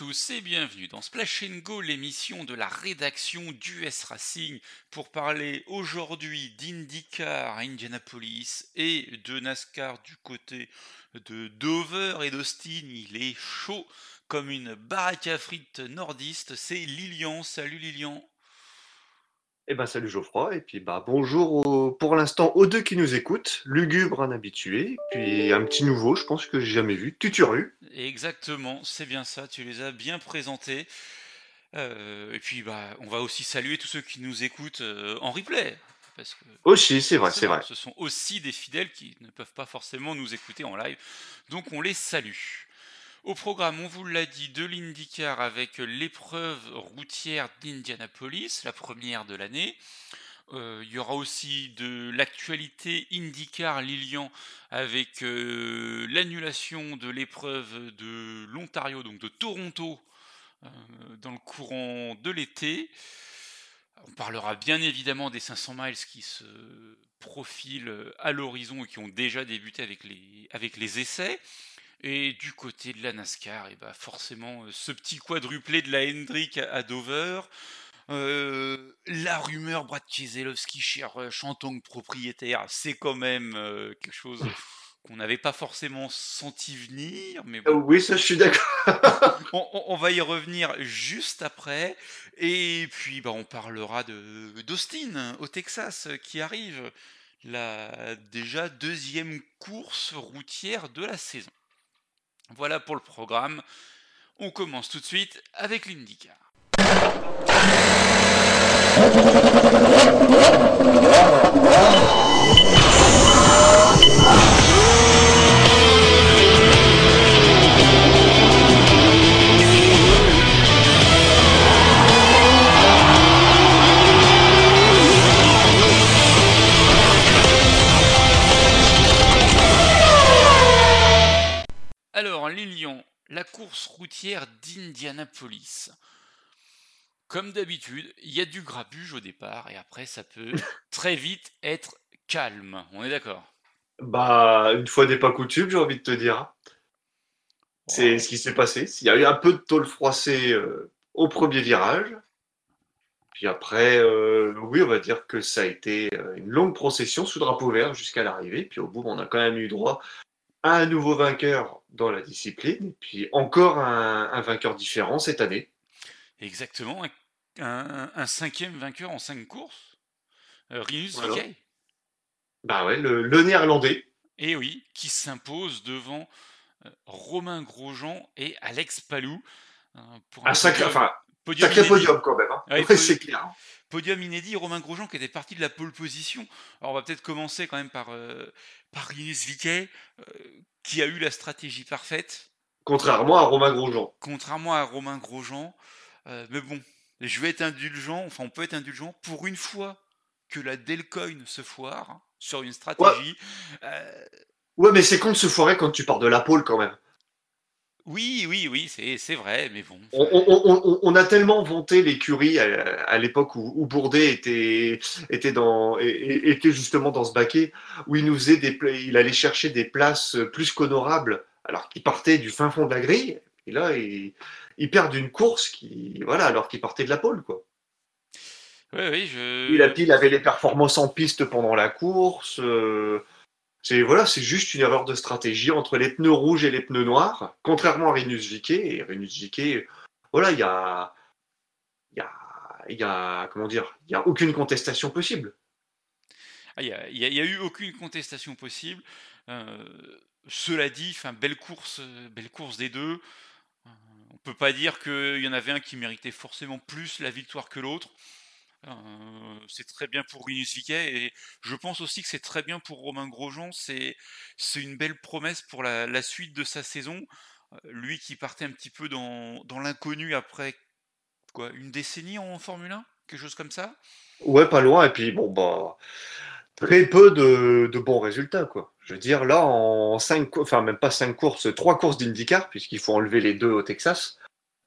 Tous et bienvenue dans Splash Go, l'émission de la rédaction d'US Racing pour parler aujourd'hui d'IndyCar à Indianapolis et de NASCAR du côté de Dover et d'Austin. Il est chaud comme une baraque à frites nordiste. C'est Lilian. Salut Lilian. Eh ben salut Geoffroy, et puis bah bonjour pour l'instant aux deux qui nous écoutent, lugubre un habitué, puis un petit nouveau, je pense que j'ai jamais vu, Tuturu. Exactement, c'est bien ça, tu les as bien présentés. Euh, et puis bah on va aussi saluer tous ceux qui nous écoutent euh, en replay. Parce que Aussi, c'est vrai, c'est vrai. ce sont aussi des fidèles qui ne peuvent pas forcément nous écouter en live. Donc on les salue. Au programme, on vous l'a dit, de l'IndyCar avec l'épreuve routière d'Indianapolis, la première de l'année. Euh, il y aura aussi de l'actualité IndyCar Lilian avec euh, l'annulation de l'épreuve de l'Ontario, donc de Toronto, euh, dans le courant de l'été. On parlera bien évidemment des 500 miles qui se profilent à l'horizon et qui ont déjà débuté avec les, avec les essais. Et du côté de la NASCAR, et bah forcément, euh, ce petit quadruplé de la Hendrick à Dover, euh, la rumeur Brad Keselowski chez Rush en tant que propriétaire, c'est quand même euh, quelque chose qu'on n'avait pas forcément senti venir, mais bon, Oui, ça je suis d'accord. on, on- on va y revenir juste après. Et puis, bah, on parlera de d'Austin au Texas qui arrive, la déjà deuxième course routière de la saison. Voilà pour le programme. On commence tout de suite avec l'IndyCar. Alors, Lilian, la course routière d'Indianapolis. Comme d'habitude, il y a du grabuge au départ et après ça peut très vite être calme. On est d'accord? Bah, une fois n'est pas coutume, j'ai envie de te dire. C'est ce qui s'est passé. Il y a eu un peu de tôle froissée euh, au premier virage. Puis après, euh, oui, on va dire que ça a été euh, une longue procession sous drapeau vert jusqu'à l'arrivée. Puis au bout, on a quand même eu droit un nouveau vainqueur dans la discipline. Et puis encore un, un vainqueur différent cette année. Exactement, un, un- un cinquième vainqueur en cinq courses. Euh, Rinus Voilà. Bah ouais, le, le néerlandais. Et oui, qui s'impose devant euh, Romain Grosjean et Alex Palou. euh, pour Un sacré, enfin, podium sacré inédit. podium quand même. hein. Ouais, Ouais, c'est clair. Podium inédit, Romain Grosjean qui était parti de la pole position. Alors on va peut-être commencer quand même par, euh, par Rinus VeeKay, euh, qui a eu la stratégie parfaite, Contrairement à Romain Grosjean. contrairement à Romain Grosjean. Euh, mais bon, je vais être indulgent, enfin on peut être indulgent, pour une fois que la Delcoin se foire hein, sur une stratégie. euh, Ouais, mais c'est con de se foirer quand tu pars de la pole quand même. Oui, oui, oui, c'est vrai, mais bon. On, on- on- on- on a tellement vanté l'écurie à, à l'époque où, où Bourdet était, était, dans, était justement dans ce baquet, où il nous faisait des, il allait chercher des places plus qu'honorables, alors qu'il partait du fin fond de la grille. Et là, il, il perd d'une course qui, voilà, alors qu'il partait de la pole, quoi. Oui, oui, je. Il avait les performances en piste pendant la course. euh, c'est voilà, c'est juste une erreur de stratégie entre les pneus rouges et les pneus noirs, contrairement à Rinus VeeKay. Et voilà, il y a, y a, y a, comment dire, il y a aucune contestation possible. Ah, Il n'y a, a- eu aucune contestation possible. Euh, cela dit, enfin, belle course, belle course des deux. Euh, on peut pas dire qu'il y en avait un qui méritait forcément plus la victoire que l'autre. Euh, c'est très bien pour Rinus VeeKay et je pense aussi que c'est très bien pour Romain Grosjean. C'est une belle promesse pour la, suite de sa saison. Lui qui partait un petit peu dans, dans l'inconnu après quoi, une décennie en Formule 1, quelque chose comme ça? Ouais, pas loin. Et puis bon, bah, très peu de, de bons résultats, quoi. Je veux dire, là, en cinq, cou- enfin même pas cinq courses, trois courses d'IndyCar, puisqu'il faut enlever les deux au Texas.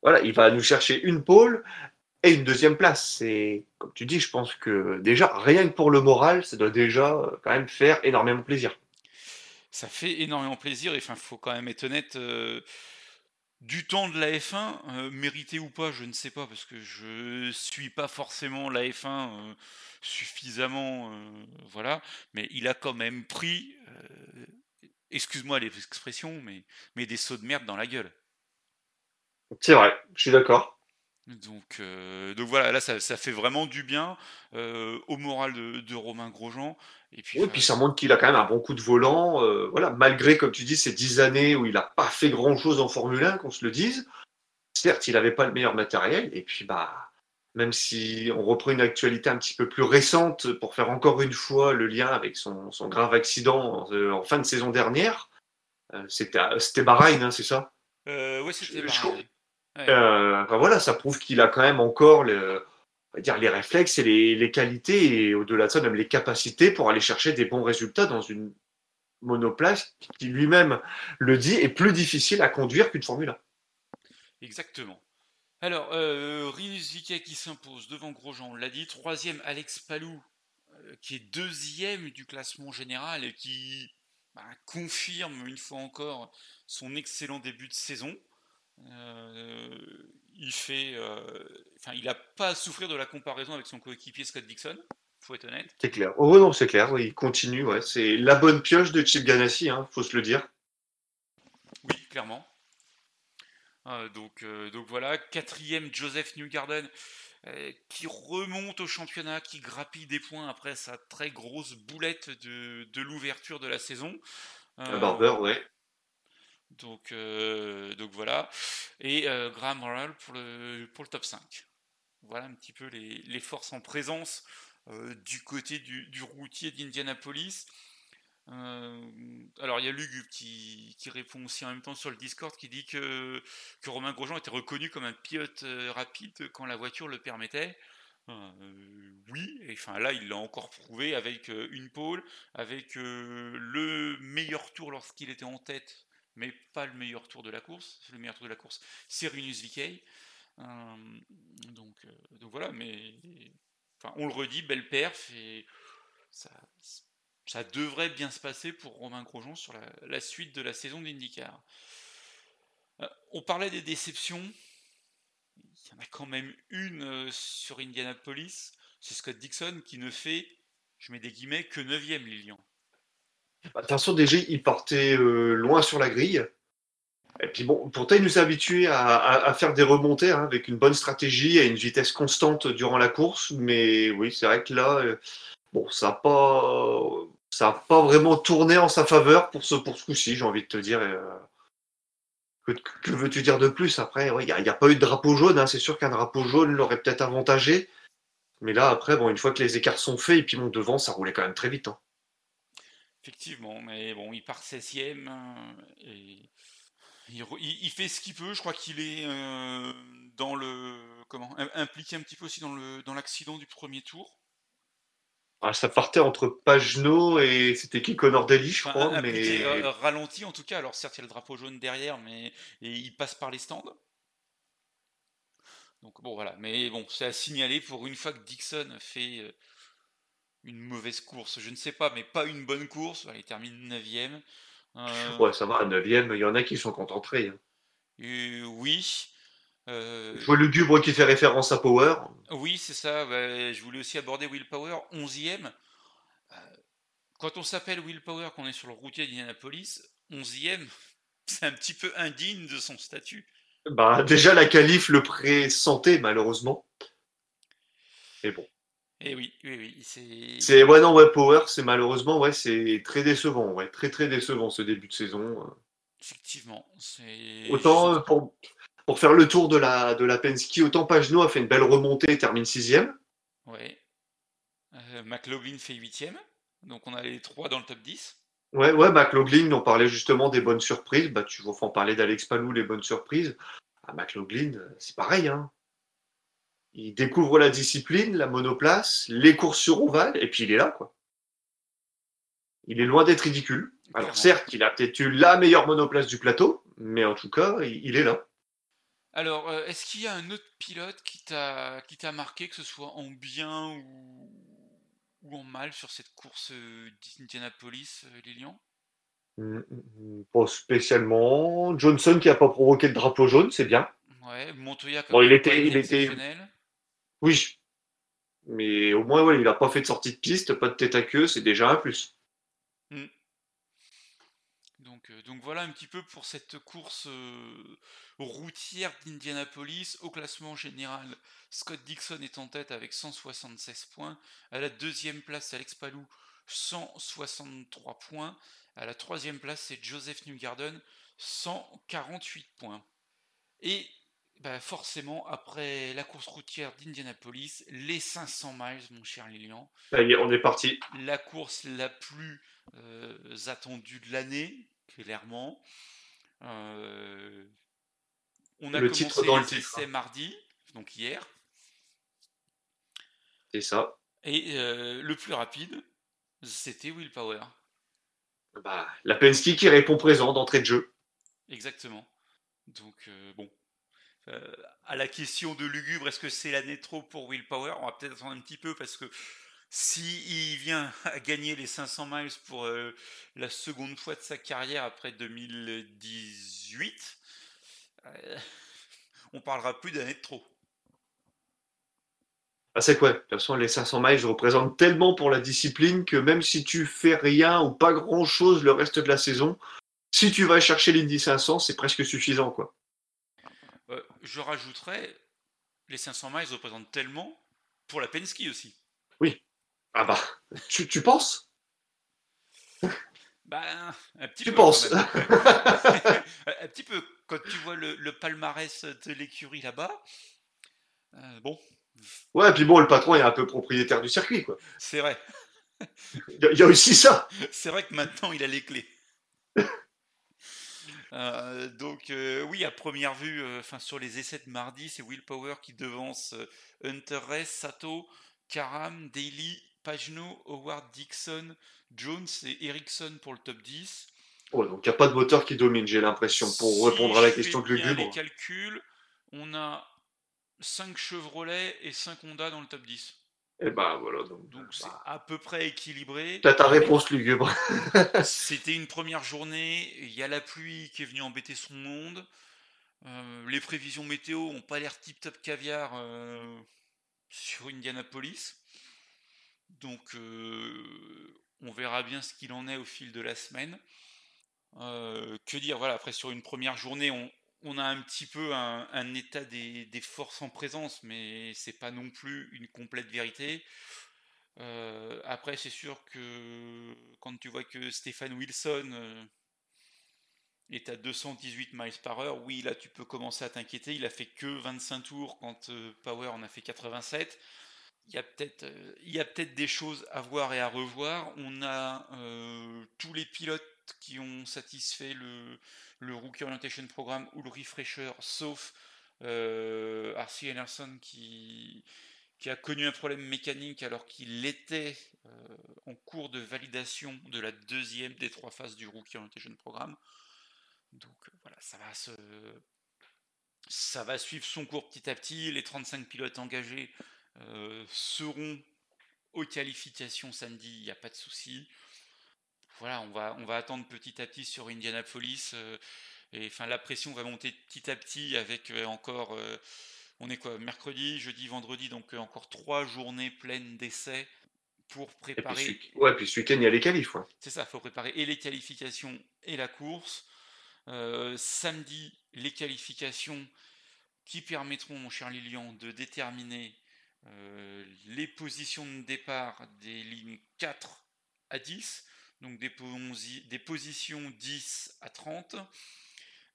Voilà, il va nous chercher une pole et une deuxième place. C'est, comme tu dis, je pense que déjà, rien que pour le moral, ça doit déjà euh, quand même faire énormément plaisir. Ça fait énormément plaisir et enfin, faut quand même être honnête. euh, du temps de la F1, euh, mérité ou pas, je ne sais pas, parce que je suis pas forcément la F1 euh, suffisamment, voilà, mais il a quand même pris, excuse-moi les expressions, mais, mais des sauts de merde dans la gueule. C'est vrai, je suis d'accord. Donc, donc voilà, là ça, fait vraiment du bien au moral de, Romain Grosjean. Et puis, oui, puis ça montre qu'il a quand même un bon coup de volant. voilà, malgré, comme tu dis, ces dix années où il n'a pas fait grand-chose en Formule 1, qu'on se le dise. Certes, il n'avait pas le meilleur matériel. Et puis, bah, même si on reprend une actualité un petit peu plus récente pour faire encore une fois le lien avec son, grave accident en, fin de saison dernière, c'était Bahreïn, hein, c'est ça? Oui, c'était Bahreïn. Euh, voilà, ça prouve qu'il a quand même encore le, dire, les réflexes et les, qualités, et au-delà de ça, même les capacités pour aller chercher des bons résultats dans une monoplace qui lui-même le dit est plus difficile à conduire qu'une Formule 1. Exactement. Alors, euh, Rinus qui s'impose devant Grosjean, on l'a dit. Troisième, Alex Palou, euh, qui est deuxième du classement général et qui bah, confirme une fois encore son excellent début de saison. Euh, il fait, euh, enfin, il n'a pas à souffrir de la comparaison avec son coéquipier Scott Dixon. Faut être honnête. C'est clair. Oh non, c'est clair. il continue. Ouais. C'est la bonne pioche de Chip Ganassi, hein, faut se le dire. Oui, clairement. Euh, donc, donc voilà, quatrième Joseph Newgarden qui remonte au championnat, qui grappille des points après sa très grosse boulette de, de l'ouverture de la saison. Euh, Barber, ouais. Donc, euh, donc voilà. Et euh, Graham Morrell pour le, top 5. Voilà un petit peu les, forces en présence euh, du côté du, routier d'Indianapolis. alors il y a Lugu qui, répond aussi en même temps sur le Discord qui dit que, que Romain Grosjean était reconnu comme un pilote rapide quand la voiture le permettait. oui, et enfin là il l'a encore prouvé avec une pole, avec le meilleur tour lorsqu'il était en tête mais pas le meilleur tour de la course. Le meilleur tour de la course, c'est Rinus VK. Euh, donc, euh, donc voilà, mais on le redit, belle perf et ça, devrait bien se passer pour Romain Grosjean sur la, suite de la saison d'IndyCar. Euh, on parlait des déceptions. Il y en a quand même une sur Indianapolis. C'est Scott Dixon qui ne fait, je mets des guillemets, que 9ème Lilian. Attention, déjà, il partait euh, loin sur la grille. Et puis bon, pourtant, il nous a habitués à, faire des remontées hein, avec une bonne stratégie et une vitesse constante durant la course. Mais oui, c'est vrai que là, euh, bon, ça n'a pas, ça pas vraiment tourné en sa faveur pour ce, pour ce coup-ci, j'ai envie de te dire. Euh, que, veux-tu dire de plus Après, il n'y a, pas eu de drapeau jaune. Hein. C'est sûr qu'un drapeau jaune l'aurait peut-être avantagé. Mais là, après, bon, une fois que les écarts sont faits et puis mon devant, ça roulait quand même très vite. Hein. Effectivement, mais bon, il part 16ème hein, et il, fait ce qu'il peut. Je crois qu'il est euh, dans le comment impliqué un petit peu aussi dans le dans l'accident du premier tour. Ah, ça partait entre Pageno et c'était qui Nordelli, je crois. mais... Euh, ralenti en tout cas. Alors certes, il y a le drapeau jaune derrière, mais et il passe par les stands. Donc bon voilà, mais bon, c'est à signaler pour une fois que Dixon fait euh, une mauvaise course, je ne sais pas, mais pas une bonne course. Il termine 9ème. Euh, ouais, ça va, 9ème, il y en a qui sont concentrés. Hein. Euh, oui. Euh... Je vois le Dubre qui fait référence à Power. Oui, c'est ça. je voulais aussi aborder Will Power, 11ème. Euh, quand on s'appelle Will Power, qu'on est sur le routier d'Indianapolis, 11ème, c'est un petit peu indigne de son statut. Bah, déjà, la qualif le pré-santé, malheureusement. Mais bon. Et eh oui, oui, oui. C'est... c'est ouais, non, ouais, Power, c'est malheureusement, ouais, c'est très décevant, ouais, très très décevant ce début de saison. Euh. Effectivement. C'est... Autant euh, pour, pour faire le tour de la, de la Penske, autant Pageno a fait une belle remontée et termine sixième. Ouais. Euh, McLaughlin fait huitième. Donc on a les trois dans le top 10. Ouais, ouais, McLaughlin, on parlait justement des bonnes surprises. Bah, tu vas en parler d'Alex Palou, les bonnes surprises. Ah, McLaughlin, c'est pareil. Hein il découvre la discipline, la monoplace, les courses sur ovale, et puis il est là, quoi. Il est loin d'être ridicule. Alors certes, il a peut-être eu la meilleure monoplace du plateau, mais en tout cas, il est là. Alors, euh, est-ce qu'il y a un autre pilote qui t'a qui t'a marqué, que ce soit en bien ou, ou en mal sur cette course euh, d'Indianapolis, euh, Lilian Mm, mm, Pas spécialement. Johnson qui a pas provoqué le drapeau jaune, c'est bien. Ouais, Montoya quand Bon, il était, il était. Oui, mais au moins, il a pas fait de sortie de piste, pas de tête à queue, c'est déjà un plus. Mm. Donc, euh, donc voilà un petit peu pour cette course euh, routière d'Indianapolis. Au classement général, Scott Dixon est en tête avec 176 points. À la deuxième place, Alex Palou, 163 points. À la troisième place, c'est Joseph Newgarden, 148 points. Et bah, forcément, après la course routière d'Indianapolis, les 500 miles, mon cher Lilian. Ça y est, on est parti. La course la plus euh, attendue de l'année, clairement. Euh, on a Le commencé titre dans le titre, essais hein. mardi, donc hier. C'est ça. Et euh, le plus rapide, c'était Will Power. Bah, la Penske qui répond présent d'entrée de jeu. Exactement. Donc, bon. Euh, à la question de Lugubre, est-ce que c'est l'année trop pour Will Power On va peut-être attendre un petit peu parce que si il vient à gagner les 500 miles pour euh, la seconde fois de sa carrière après 2018, euh, on parlera plus d'année trop. Ah, c'est quoi? De toute façon, les 500 miles représentent tellement pour la discipline que même si tu fais rien ou pas grand-chose le reste de la saison, si tu vas chercher l'Indy 500, c'est presque suffisant, quoi. Euh, je rajouterais, les 500 miles représentent tellement pour la Penske aussi. Ah bah, tu, tu penses? Bah, un petit Tu peu. penses un petit peu. Quand tu vois le, le palmarès de l'écurie là-bas, euh, bon, Ouais, puis bon, le patron est un peu propriétaire du circuit, quoi. c'est vrai. Il y, a- il y a aussi ça. C'est vrai que maintenant il a les clés. Euh, donc euh, oui, à première vue, euh, sur les essais de mardi, c'est Will Power qui devance Hunter Reyes, Sato, Karam, Daly, Pagno, Howard Dixon, Jones et Ericsson pour le top 10. Oh, donc il n'y a pas de moteur qui domine, j'ai l'impression, pour Si répondre à la question de bien les Lugubre. calculs, on a 5 Chevrolet et 5 Honda dans le top 10. Et bah voilà, donc. Donc c'est bah, à peu près équilibré. T'as ta réponse, Lugubre. C'était une première journée, il y a la pluie qui est venue embêter son monde. Euh, les prévisions météo ont pas l'air tip top caviar euh, sur Indianapolis. Donc euh, on verra bien ce qu'il en est au fil de la semaine. Euh, que dire, voilà, après sur une première journée, on, on a un petit peu un, état des, forces en présence, mais c'est pas non plus une complète vérité. Euh, après, c'est sûr que quand tu vois que Stéphane Wilson euh, est à 218 miles par heure, oui, là tu peux commencer à t'inquiéter. Il a fait que 25 tours quand euh, Power en a fait 87. Il y a peut-être des choses à voir et à revoir. On a tous les pilotes qui ont satisfait le, Rookie Orientation Programme ou le Refresher, sauf euh, RC Anderson qui, qui a connu un problème mécanique alors qu'il était euh, en cours de validation de la deuxième des trois phases du Rookie Orientation Programme. Donc euh, voilà, ça va se ça va suivre son cours petit à petit. Les 35 pilotes engagés euh, seront aux qualifications samedi, il n'y a pas de souci. Voilà, on va, on va attendre petit à petit sur Indianapolis. euh, et enfin, la pression va monter petit à petit avec euh, encore. euh, on est quoi Mercredi, jeudi, vendredi, donc encore trois journées pleines d'essais pour Et puis, préparer. ouais, puis ce week-end, il y a les qualifs. ouais. C'est ça, il faut préparer et les qualifications et la course. Euh, samedi, les qualifications qui permettront, mon cher Lilian, de déterminer euh, les positions de départ des lignes 4 à 10, donc des, des positions 10 à 30.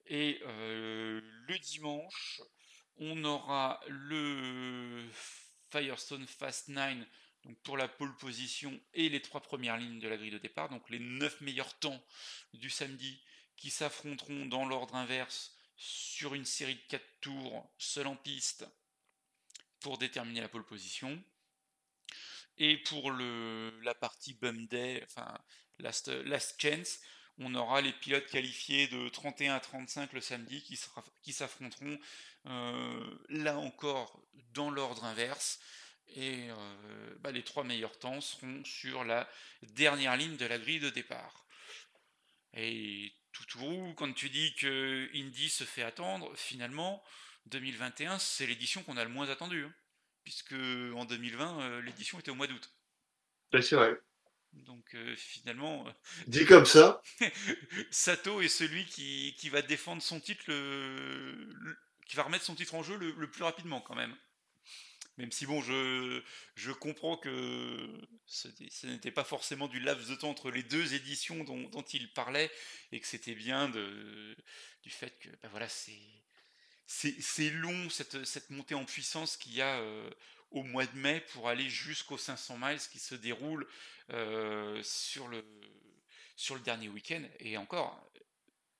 Et euh, le dimanche, on aura le Firestone Fast 9 donc pour la pole position et les trois premières lignes de la grille de départ, donc les 9 meilleurs temps du samedi qui s'affronteront dans l'ordre inverse sur une série de 4 tours seul en piste pour déterminer la pole position. Et pour le, la partie Bum Day, enfin last, Chance, on aura les pilotes qualifiés de 31 à 35 le samedi qui, s'affronteront euh, là encore dans l'ordre inverse. Et euh, bah, les trois meilleurs temps seront sur la dernière ligne de la grille de départ. Et tout quand tu dis que Indy se fait attendre, finalement, 2021, c'est l'édition qu'on a le moins attendue. Hein. puisque en 2020, euh, l'édition était au mois d'août. c'est vrai. Donc euh, finalement. Euh, Dit comme ça. Sato est celui qui, va défendre son titre, qui va remettre son titre en jeu le plus rapidement quand même. Même si bon, je, je comprends que ce, n'était pas forcément du laps de temps entre les deux éditions dont, il parlait, et que c'était bien de, du fait que ben voilà, c'est, c'est, long cette, cette, montée en puissance qu'il y a euh, au mois de mai pour aller jusqu'aux 500 miles qui se déroulent euh, sur, le, sur le dernier week-end. Et encore,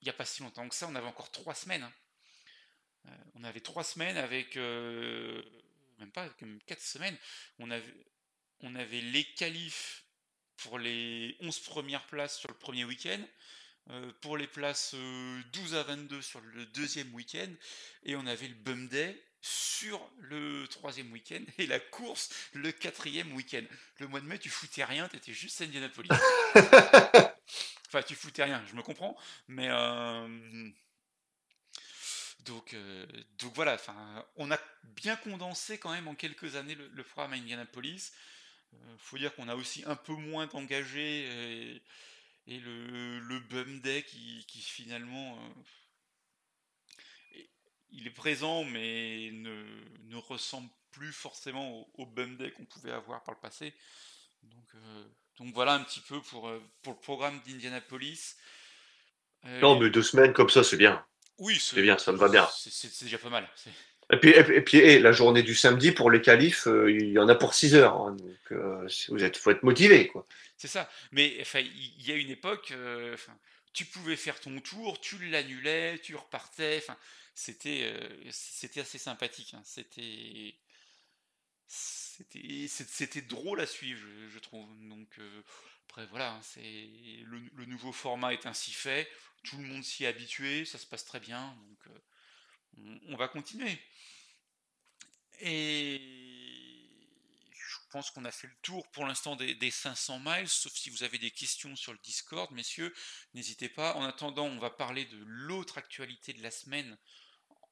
il n'y a pas si longtemps que ça, on avait encore trois semaines. Hein. Euh, on avait trois semaines avec même pas, comme 4 semaines, on avait, on avait les qualifs pour les 11 premières places sur le premier week-end, euh, pour les places 12 euh, à 22 sur le deuxième week-end, et on avait le Bum Day sur le troisième week-end, et la course le quatrième week-end. Le mois de mai, tu foutais rien, tu étais juste à Indianapolis. enfin, tu foutais rien, je me comprends, mais... Euh, donc, euh, donc voilà, on a bien condensé quand même en quelques années le, programme à Indianapolis. Il euh, faut dire qu'on a aussi un peu moins engagé et, le, le, Bum Day qui, finalement euh, il est présent mais ne, ressemble plus forcément au, Bum Day qu'on pouvait avoir par le passé. Donc, donc voilà un petit peu pour, pour le programme d'Indianapolis. non, mais deux semaines comme ça, c'est bien. Oui, c'est bien, ça me va bien. C'est déjà pas mal. Et puis, et puis la journée du samedi pour les qualifs, euh, il y en a pour 6 heures. Hein, donc, euh, vous êtes, faut être motivé, quoi. C'est ça. Mais enfin, il y a une époque, euh, tu pouvais faire ton tour, tu l'annulais, tu repartais. Enfin, c'était, c'était assez sympathique. Hein. C'était, drôle à suivre, je, trouve. Donc après, voilà, hein, c'est le, nouveau format est ainsi fait tout le monde s'y est habitué, ça se passe très bien, euh, on, va continuer. Et je pense qu'on a fait le tour pour l'instant des, 500 miles, sauf si vous avez des questions sur le Discord, messieurs, n'hésitez pas. En attendant, on va parler de l'autre actualité de la semaine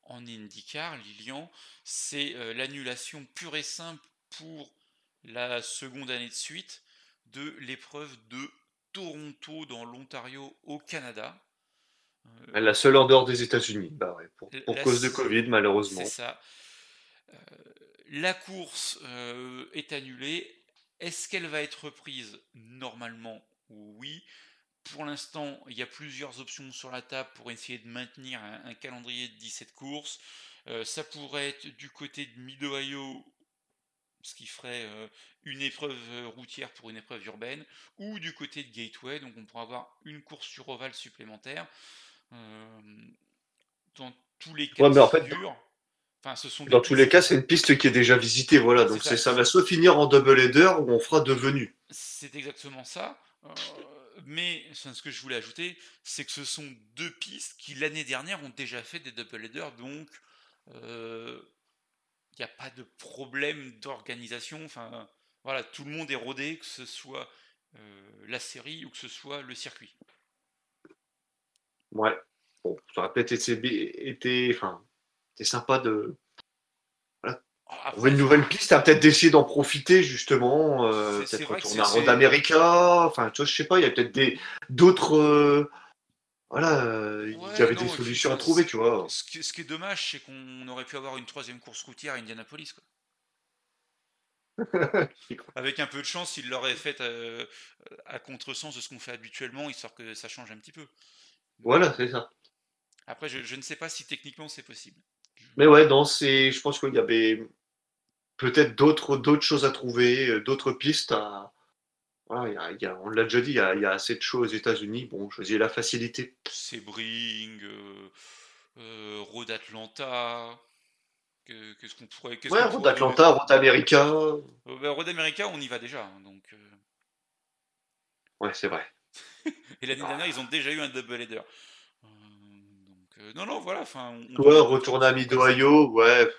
en IndyCar, Lilian, c'est euh, l'annulation pure et simple pour la seconde année de suite de l'épreuve de Toronto dans l'Ontario au Canada. Euh, la seule en dehors des États-Unis, bah pour, cause de Covid, malheureusement. C'est ça. Euh, la course euh, est annulée. Est-ce qu'elle va être reprise? Normalement, oui. Pour l'instant, il y a plusieurs options sur la table pour essayer de maintenir un, calendrier de 17 courses. ça pourrait être du côté de Mid-Ohio, ce qui ferait une épreuve routière pour une épreuve urbaine, ou du côté de Gateway, donc on pourra avoir une course sur ovale supplémentaire. Euh, dans tous les cas, en fait, enfin, ce sont dans tous les cas, c'est une piste qui est déjà visitée, voilà. Donc ça. ça. va soit finir en double header ou on fera devenu. C'est exactement ça. Euh, mais ce que je voulais ajouter, c'est que ce sont deux pistes qui l'année dernière ont déjà fait des double headers, donc il euh, n'y a pas de problème d'organisation. Enfin, voilà, tout le monde est rodé, que ce soit la série ou que ce soit le circuit. Ouais. Bon, ça aurait peut-être été, enfin, c'est sympa de. Voilà. une nouvelle piste, à peut-être d'essayer d'en profiter justement, euh, peut-être retourner à Road America, enfin, tu vois, je sais pas, il y a peut-être des d'autres. Euh, voilà, euh, il y avait des solutions à trouver, tu vois. Ce qui, ce qui est dommage, c'est qu'on aurait pu avoir une troisième course routière à Indianapolis, quoi. Avec un peu de chance, il l'aurait fait à contresens de ce qu'on fait habituellement, histoire que ça change un petit peu. Voilà, c'est ça. Après, je, ne sais pas si techniquement c'est possible. Mais ouais, non, c'est, je pense qu'il y avait peut-être d'autres, d'autres choses à trouver, euh, d'autres pistes à. Voilà, il y a, on l'a déjà dit, il y, a, il y, a, assez de choses aux États-Unis. Bon, choisir la facilité. Sebring, euh, euh, Road Atlanta. Qu'est-ce qu'on pourrait. ouais, Road Atlanta, Road America. Ben, Road America, on y va déjà. Hein, donc, Ouais, c'est vrai. Et l'année dernière, ils ont déjà eu un double header. Euh, donc, euh, non, non, voilà. Enfin, Toi, retourner à Mid-Ohio, ouais.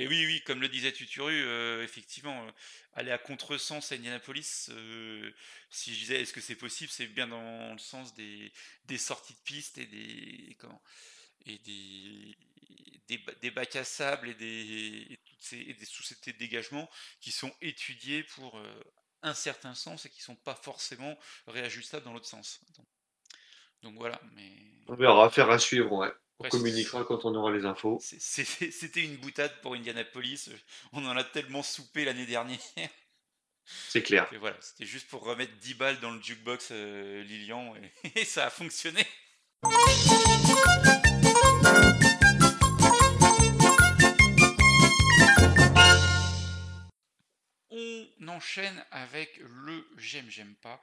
Et oui, comme le disait Tuturu, euh, effectivement, euh, aller à contresens à Indianapolis, euh, si je disais est-ce que c'est possible, c'est bien dans le sens des, sorties de piste et des comment et des, bacs à sable et des, et toutes et sociétés qui sont étudiées pour un certain sens et qui sont pas forcément réajustables dans l'autre sens. Donc, voilà, On verra, affaire à suivre, ouais. On ouais, communiquera quand on aura les infos. c'était une boutade pour Indianapolis. On en a tellement soupé l'année dernière. C'est clair. Et voilà, c'était juste pour remettre 10 balles dans le jukebox euh, Lilian et, et ça a fonctionné. On enchaîne avec le j'aime, j'aime pas.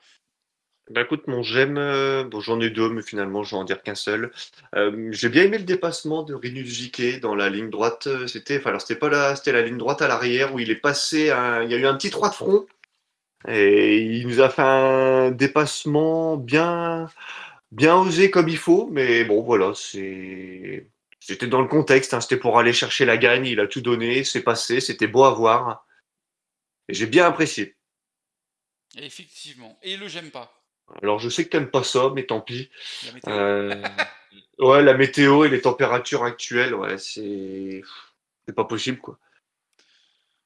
Bah écoute, mon j'aime, euh, bon, j'en ai deux, mais finalement, je vais en dire qu'un seul. Euh, j'ai bien aimé le dépassement de Rinus Jike dans la ligne droite. euh, C'était, alors pas c'était la ligne droite à l'arrière où il est passé, il y a eu un petit 3 de front et il nous a fait un dépassement bien, bien osé comme il faut. Mais bon, voilà, c'est, c'était dans le contexte, hein, c'était pour aller chercher la gagne. Il a tout donné, c'est passé, c'était beau à voir et j'ai bien apprécié. Effectivement. Et le j'aime pas. Alors je sais que t'aimes pas ça, mais tant pis. La météo. Euh, ouais, la météo et les températures actuelles, ouais, c'est c'est pas possible quoi.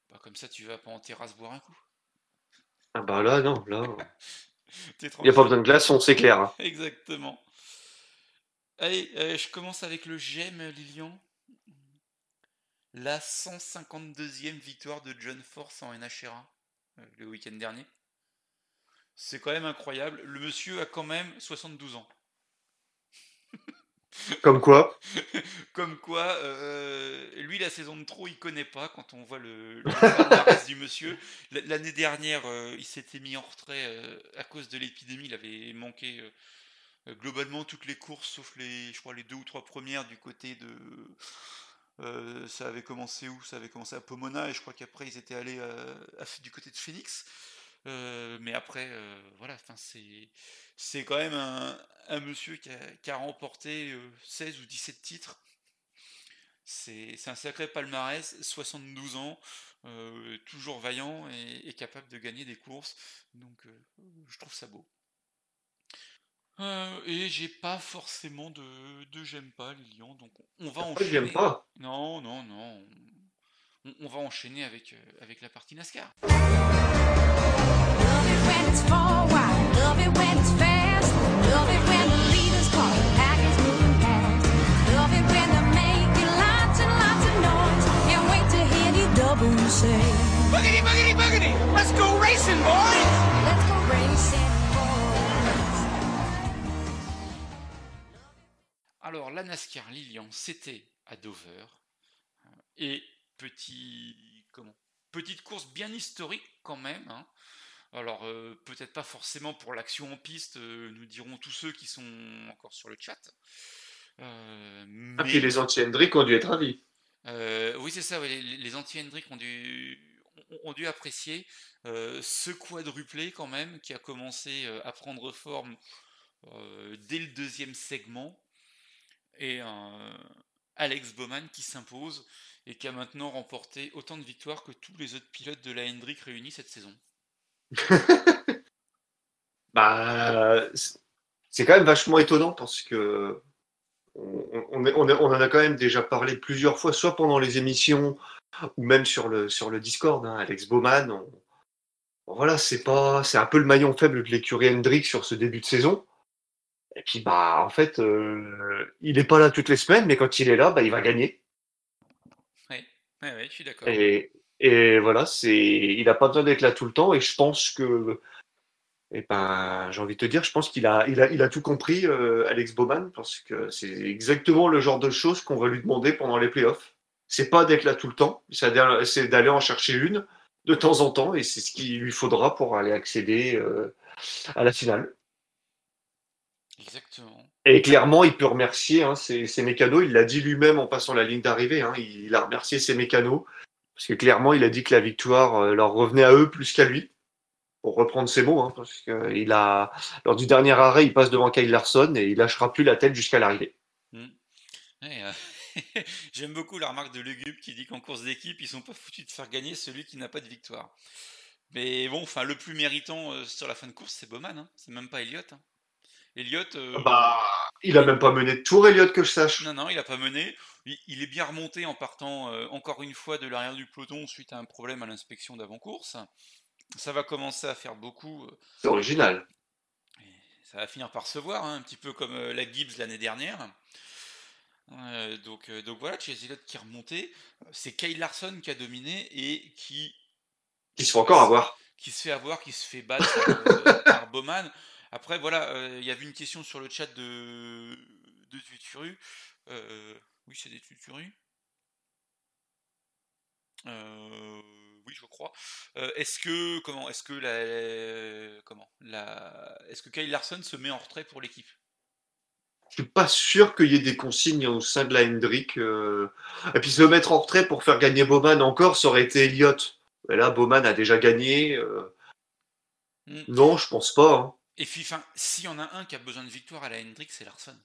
Bah, comme ça, tu vas pas en terrasse boire un coup. Ah bah là, non, là, il y a pas besoin de glaçons, c'est clair. hein. Exactement. Allez, euh, je commence avec le j'aime, Lilian. La 152e victoire de John Force en NHRA euh, le week-end dernier. C'est quand même incroyable. Le monsieur a quand même 72 ans. Comme quoi, Comme quoi, euh, lui, la saison de trop, il connaît pas quand on voit le, le du monsieur. L'année dernière, euh, il s'était mis en retrait euh, à cause de l'épidémie. Il avait manqué globalement toutes les courses, sauf les, je crois, les deux ou trois premières du côté de. ça avait commencé où? Ça avait commencé à Pomona et je crois qu'après ils étaient allés à- du côté de Phoenix. Euh, mais après, euh, voilà, c'est quand même un, un monsieur qui a, qui a remporté euh, 16 ou 17 titres. C'est un sacré palmarès, 72 ans, euh, toujours vaillant et, et capable de gagner des courses. Donc euh, je trouve ça beau. Euh, et j'ai pas forcément de, de j'aime pas Lilian, donc on va j'aime enchaîner. pas? Non, non, non. On, on va enchaîner avec, euh, avec la partie NASCAR. Say. Boogity, boogity, boogity! Let's go racing, boys! Let's go racing, boys. Alors, la NASCAR Lilian, c'était à Dover. Euh, Et petit, comment? Petite course bien historique quand même. hein. Alors, euh, peut-être pas forcément pour l'action en piste, euh, nous diront tous ceux qui sont encore sur le chat. Euh, Ah, mais, puis les anti-Hendrick ont dû être ravis. Euh, oui, c'est ça, les, les anti-Hendrick ont dû, apprécier euh, ce quadruplé quand même qui a commencé euh, à prendre forme dès le deuxième segment et Alex Bowman qui s'impose et qui a maintenant remporté autant de victoires que tous les autres pilotes de la Hendrick réunis cette saison. Bah, c'est quand même vachement étonnant parce que on, on, est- on est- on en a quand même déjà parlé plusieurs fois, soit pendant les émissions ou même sur le, sur le Discord. hein, Alex Bowman, on- voilà, c'est pas, c'est un peu le maillon faible de l'écurie Hendrick sur ce début de saison. Et puis, bah, en fait, euh, il n'est pas là toutes les semaines, mais quand il est là, bah, il va gagner. Ouais, ouais, je suis d'accord. Et, et voilà, c'est, il n'a pas besoin d'être là tout le temps. Et je pense que, et ben, j'ai envie de te dire, je pense qu'il a, il a, il a tout compris, euh, Alex Bowman, parce que c'est exactement le genre de choses qu'on va lui demander pendant les playoffs. C'est pas d'être là tout le temps, c'est d'a- c'est d'aller en chercher une de temps en temps, et c'est ce qu'il lui faudra pour aller accéder euh, à la finale. Exactement. Et clairement, il peut remercier hein, ses, ses mécanos. Il l'a dit lui-même en passant la ligne d'arrivée. hein, il a remercié ses mécanos. Parce que clairement, il a dit que la victoire euh, leur revenait à eux plus qu'à lui. Pour reprendre ses mots. hein, parce que il a, lors du dernier arrêt, il passe devant Kyle Larson et il lâchera plus la tête jusqu'à l'arrivée. Mm. Ouais, euh, J'aime beaucoup la remarque de Lugub qui dit qu'en course d'équipe, ils sont pas foutus de faire gagner celui qui n'a pas de victoire. Mais bon, enfin, le plus méritant euh, sur la fin de course, c'est Bowman. hein. C'est même pas Elliott. hein. Elliott, euh, Bah, il a même pas mené de tour, Elliott, que je sache. non, non, il a pas mené. Il, il est bien remonté en partant euh, encore une fois de l'arrière du peloton suite à un problème à l'inspection d'avant-course. Ça va commencer à faire beaucoup. euh, C'est original. ça va finir par se voir, hein, un petit peu comme euh, la Gibbs l'année dernière. Euh, donc, euh, donc voilà, Chase Elliott qui est remonté. C'est Kyle Larson qui a dominé et qui, Il se fait encore avoir. qui se fait avoir, qui se fait battre euh, par Bowman. Après, voilà, il y avait une question sur le chat de, de Tuturu. Oui, c'est des Tuturu. Euh, oui, je crois. Euh, est-ce que comment est-ce que la comment la est-ce que Kyle Larson se met en retrait pour l'équipe? Je suis pas sûr qu'il y ait des consignes au sein de la Hendrick. euh. Et puis se mettre en retrait pour faire gagner Bowman encore, ça aurait été Elliott. Mais là, Bowman a déjà gagné. euh. Hmm. Non, je pense pas. hein. Et puis, s'il y en a un qui a besoin de victoire à la Hendrick, c'est Larson.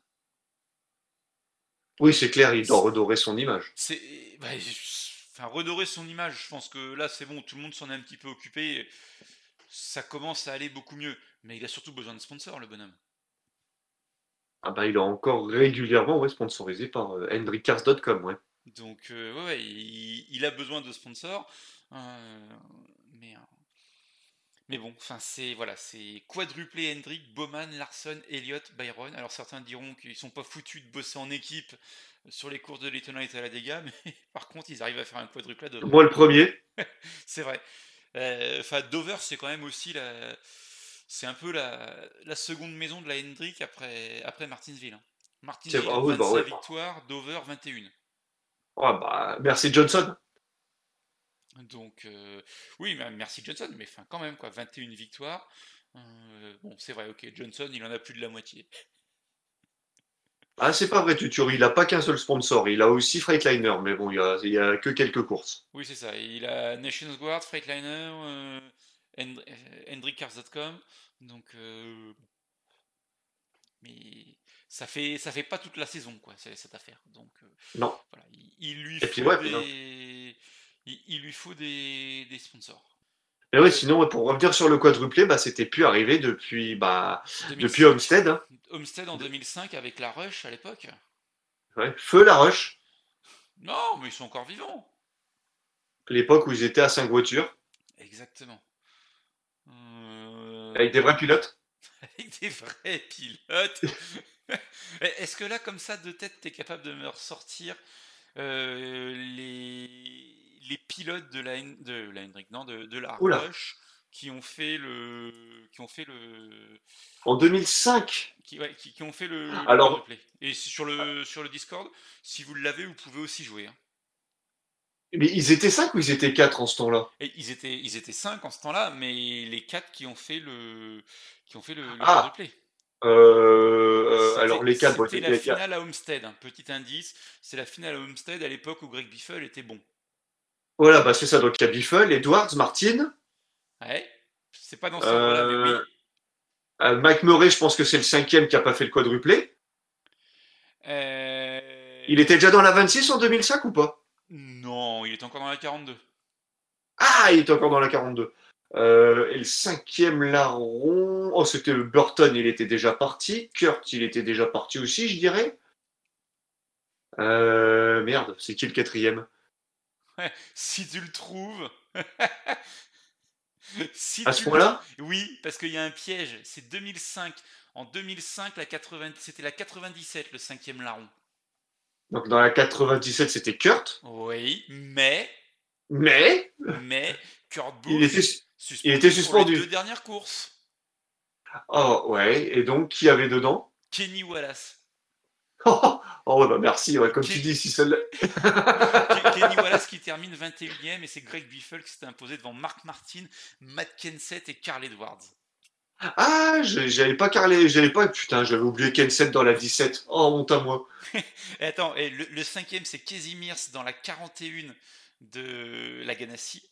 Oui, c'est clair, il doit redorer son image. C'est, bah, enfin, redorer son image. Je pense que là, c'est bon, tout le monde s'en est un petit peu occupé. Ça commence à aller beaucoup mieux. Mais il a surtout besoin de sponsors, le bonhomme. Ah bah, il est encore régulièrement ouais, sponsorisé par euh, hendrickcars.com. Ouais. Donc, euh, ouais, ouais, il, il a besoin de sponsors. Euh, mais, euh, mais bon, enfin, c'est voilà, c'est quadruplé Hendrick, Bowman, Larson, Elliott, Byron. Alors certains diront qu'ils sont pas foutus de bosser en équipe sur les courses de Daytona et Talladega, mais par contre, ils arrivent à faire un quadruplé à Dover. Moi, le premier. C'est vrai. Euh, Enfin, Dover, c'est quand même aussi la. C'est un peu la, la seconde maison de la Hendrick après, après Martinsville. hein. Martinsville, C'est- ah oui, 25 bah ouais. victoires, Dover, 21. Ah bah, merci Johnson. Donc, euh, oui, merci Johnson, mais enfin, quand même, quoi, 21 victoires. Euh, bon, c'est vrai, ok, Johnson, il en a plus de la moitié. Ah, c'est pas vrai, Tuturi. Il a pas qu'un seul sponsor. Il a aussi Freightliner. Mais bon, il y a, a que quelques courses. Oui, c'est ça. Il a Nations Guard, Freightliner, euh, euh, HendrickCars.com. Donc, euh, mais ça fait ça fait pas toute la saison, quoi, cette affaire. Donc, euh, Non. voilà, il, il lui Et faut puis, ouais, des, il, il lui faut des, des sponsors. Mais oui, sinon, ouais, pour revenir sur le quadruplé, bah, c'était plus arrivé depuis, bah, 2005. depuis Homestead. hein. Homestead en 2005 avec la Rush à l'époque. Ouais. Feu la Rush, Non, mais ils sont encore vivants. l'époque où ils étaient à 5 voitures, Exactement. Euh, avec des vrais pilotes. avec des vrais pilotes. Est-ce que là, comme ça, de tête, tu es capable de me ressortir euh, les, les pilotes de la, de la Hendrick, non, de, de la Oula. Rush qui ont fait le, qui ont fait le, En 2005, qui, ouais, qui, qui ont fait le, le Alors-. Et sur le, sur le Discord, si vous l'avez, vous pouvez aussi jouer. hein. mais ils étaient 5 ou ils étaient 4 en ce temps-là? Ils étaient, ils étaient cinq en ce temps-là, mais les quatre qui ont fait le, qui ont fait le, le Ah, quadruplé. Euh, euh, Alors les 4, C'était la finale à Homestead. Un petit indice, c'est la finale à Homestead à l'époque où Greg Biffle était bon. Voilà, bah, c'est ça. Donc il y a Biffle, Edwards, Martin. Ouais. C'est pas dans ce ordre-là, mais oui. Euh, euh, Mike Murray, je pense que c'est le cinquième qui a pas fait le quadruplé. Euh, Il était déjà dans la 26 en 2005 ou pas? Non, il est encore dans la 42. Ah, il était encore dans la 42. Euh, et le cinquième larron, oh, c'était Burton, il était déjà parti. Kurt, il était déjà parti aussi, je dirais. Euh, merde, c'est qui le quatrième? Si tu le trouves. si À ce point-là Oui, parce qu'il y a un piège. C'est 2005. En 2005, la 80... c'était la 97, le cinquième larron. Donc dans la 97, c'était Kurt. Oui, mais, Mais mais, Kurt Busch il était. suspendu il était pour suspendu. les deux dernières courses. Oh, ouais. Et donc, qui avait dedans? Kenny Wallace. Oh, ouais, bah merci. ouais, comme tu dis, si celle Ke- Kenny Wallace qui termine 21ème et c'est Greg Biffle qui s'est imposé devant Mark Martin, Matt Kenseth et Carl Edwards. Ah, j'avais pas carlé, j'avais pas. Putain, j'avais oublié Kenset dans la 17. Oh, honte à moi. Et attends, et le, le cinquième c'est Mears dans la 41 de la Ganassi.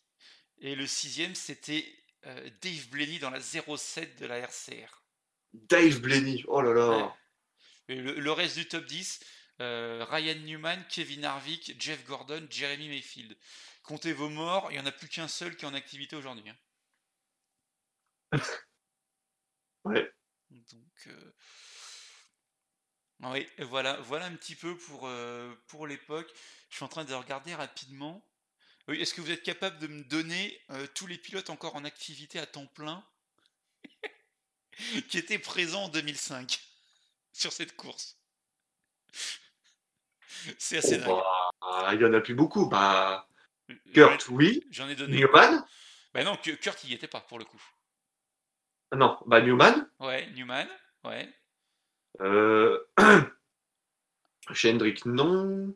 Et le sixième c'était euh, Dave Blaney dans la 07 de la RCR. Dave Blaney. Oh là là. Et le, le reste du top 10, Euh, Ryan Newman, Kevin Harvick, Jeff Gordon, Jeremy Mayfield. Comptez vos morts, il n'y en a plus qu'un seul qui est en activité aujourd'hui. hein. Ouais. Donc, euh, oui, voilà, voilà un petit peu pour, euh, pour l'époque. Je suis en train de regarder rapidement. Oui, est-ce que vous êtes capable de me donner tous les pilotes encore en activité à temps plein qui étaient présents en 2005 sur cette course? C'est assez dingue. Bah, il y en a plus beaucoup. Bah, Kurt, oui. J'en ai donné. Newman? Bah non, Ku- Kurt, il y était pas pour le coup. Ah Non, bah Newman? Ouais, Newman, ouais. Euh... Non.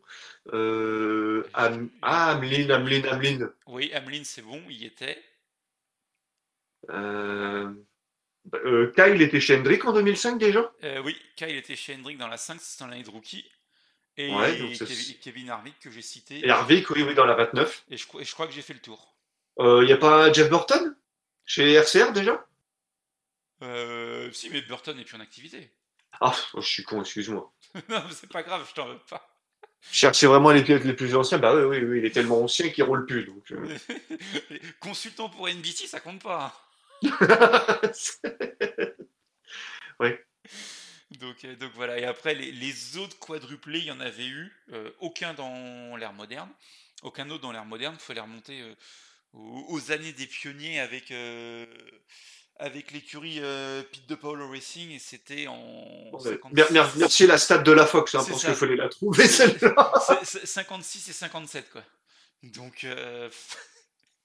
Euh... Am- Ah, Hamlin, Hamlin, Hamlin. Oui, Hamlin, c'est bon, il y était. Euh... bah, euh, Kyle était chez Hendrick en 2005 déjà? Oui, Kyle était chez Hendrick dans la 5, c'était dans l'année de rookie. Et Ouais, donc c'est- Kevi- Kevin Harvick que j'ai cité. Et Harvick, oui, oui, dans la 29. Et je, crois- et je crois que j'ai fait le tour. Il n'y a pas Jeff Burton Chez RCR déjà? Euh, si, mais Burton n'est plus en activité. Ah, je suis con, excuse-moi. non, mais c'est pas grave, je t'en veux pas. Chercher vraiment les pilotes les plus anciens, bah oui, oui, oui, il est tellement ancien qu'il roule plus. Donc, euh. Consultant pour NBC, ça compte pas. Donc, euh, donc voilà, et après les, les autres quadruplés, il y en avait eu, euh, aucun dans l'ère moderne, aucun autre dans l'ère moderne, il fallait remonter euh, aux, aux années des pionniers avec, avec l'écurie Pete de Paolo Racing, et c'était en Ouais. 56, Mer- mer- Merci la stat de la Fox, hein, parce ça. qu'il fallait la trouver celle-là. c'est- c'est 56 et 57 quoi. Donc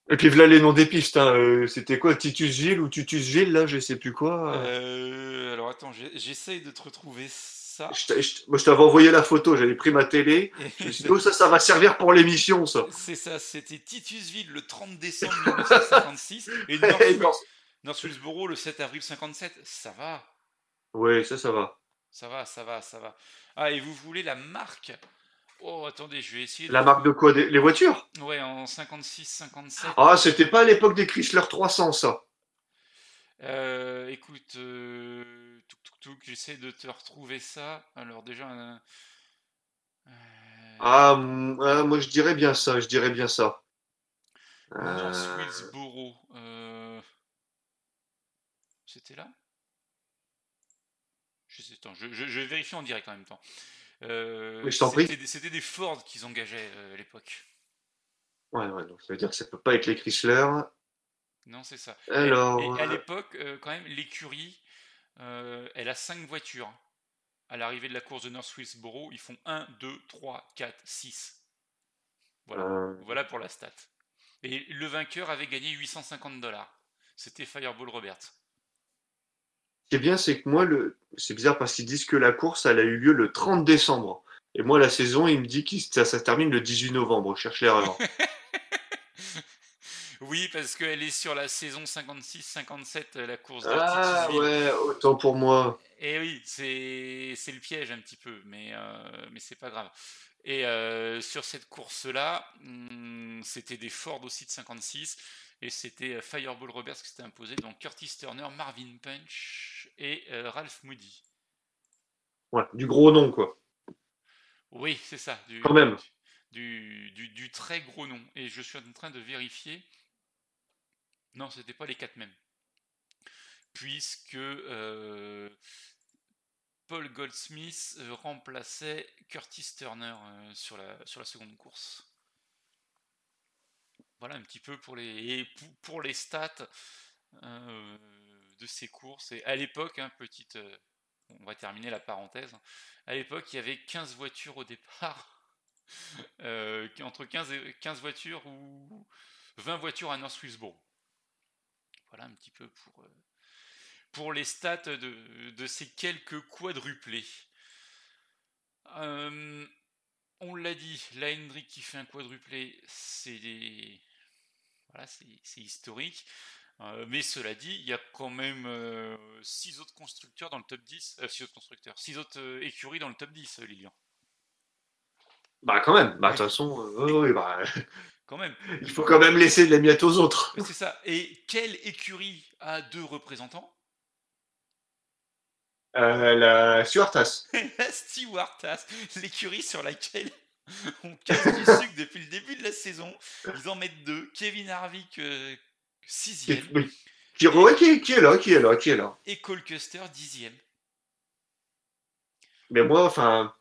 Et puis voilà les noms des pistes. hein, euh, C'était quoi Titusville ou Tutusville, là, je sais plus quoi. euh, alors attends, j'ai- j'essaye de te retrouver ça. Je t'a- je t'- moi, je t'avais envoyé la photo, j'avais pris ma télé. Je me suis dit, oh, ça, ça va servir pour l'émission, ça. C'est ça, c'était Titusville le 30 décembre 1956 et North, Et non. North Hillsborough le 7 avril 57. Ça va, Ouais, ça, ça va. ça va, ça va, ça va. Ah, et vous voulez la marque? Oh, attendez, je vais essayer de. La marque de quoi des- Les voitures? Ouais, en 56, 57. Ah, c'était pas à l'époque des Chrysler 300, ça. Euh, écoute, euh, j'essaie de te retrouver ça. Alors, déjà. euh, Ah, mm, moi, je dirais bien ça, je dirais bien ça. Euh, C'était là? Je, sais, attends, je, je- je vais vérifier en direct en même temps. Euh, c'était des- Ford qu'ils engageaient euh, à l'époque. Ouais, ouais, donc ça veut dire que ça peut pas être les Chrysler. Non, c'est ça. Et- Alors, et, à euh, l'époque, euh, quand même, l'écurie, euh, elle a 5 voitures. À l'arrivée de la course de North Hillsborough, ils font 1, 2, 3, 4, 6. Voilà. euh, Voilà pour la stat. Et le vainqueur avait gagné 850 dollars. C'était Fireball Roberts. Qui est bien, c'est que moi, le... c'est bizarre parce qu'ils disent que la course, elle a eu lieu le 30 décembre. Et moi, la saison, il me dit que ça, ça se termine le 18 novembre. Je cherche l'erreur. Oui, parce qu'elle est sur la saison 56-57, euh, la course de ah, ouais, autant pour moi. Et oui, c'est le piège un petit peu, mais, euh, mais c'est pas grave. Et euh, sur cette course-là, hum, c'était des Ford aussi de 56, et c'était Fireball Roberts qui s'était imposé, donc Curtis Turner, Marvin Punch et euh, Ralph Moody. Ouais, du gros nom, quoi. Oui, c'est ça. Du, Quand même. Du, du, du très gros nom. Et je suis en train de vérifier. Non, c'était pas les quatre mêmes. Puisque euh, Paul Goldsmith euh, remplaçait Curtis Turner euh, sur, la, seconde course. Voilà un petit peu pour les, stats de ces courses. Et à l'époque, hein, petite, on va terminer la parenthèse. À l'époque, il y avait 15 voitures au départ. Entre 15, et, 15 voitures ou 20 voitures à North Hillsborough. Voilà un petit peu pour, euh, pour les stats de, de ces quelques quadruplés. Euh, on l'a dit, la Hendrick qui fait un quadruplé, c'est voilà, historique. Euh, mais cela dit, il y a quand même 6 autres constructeurs dans le top 10. 6 autres constructeurs, 6 autres écuries dans le top 10, euh, Lilian. Bah, quand même. Bah, de toute façon, euh, oui, bah, Quand même. il faut quand même laisser de la miette aux autres. C'est ça. Et quelle écurie a deux représentants? Euh, la Stuartas. la Stewardess, l'écurie sur laquelle on casse du sucre depuis le début de la saison. Ils en mettent deux. Kevin Harvick, euh, sixième, oui. qui, ouais, qui- qui est là, qui est là, qui est là. et Cole Custer, dixième. Mais moi, enfin,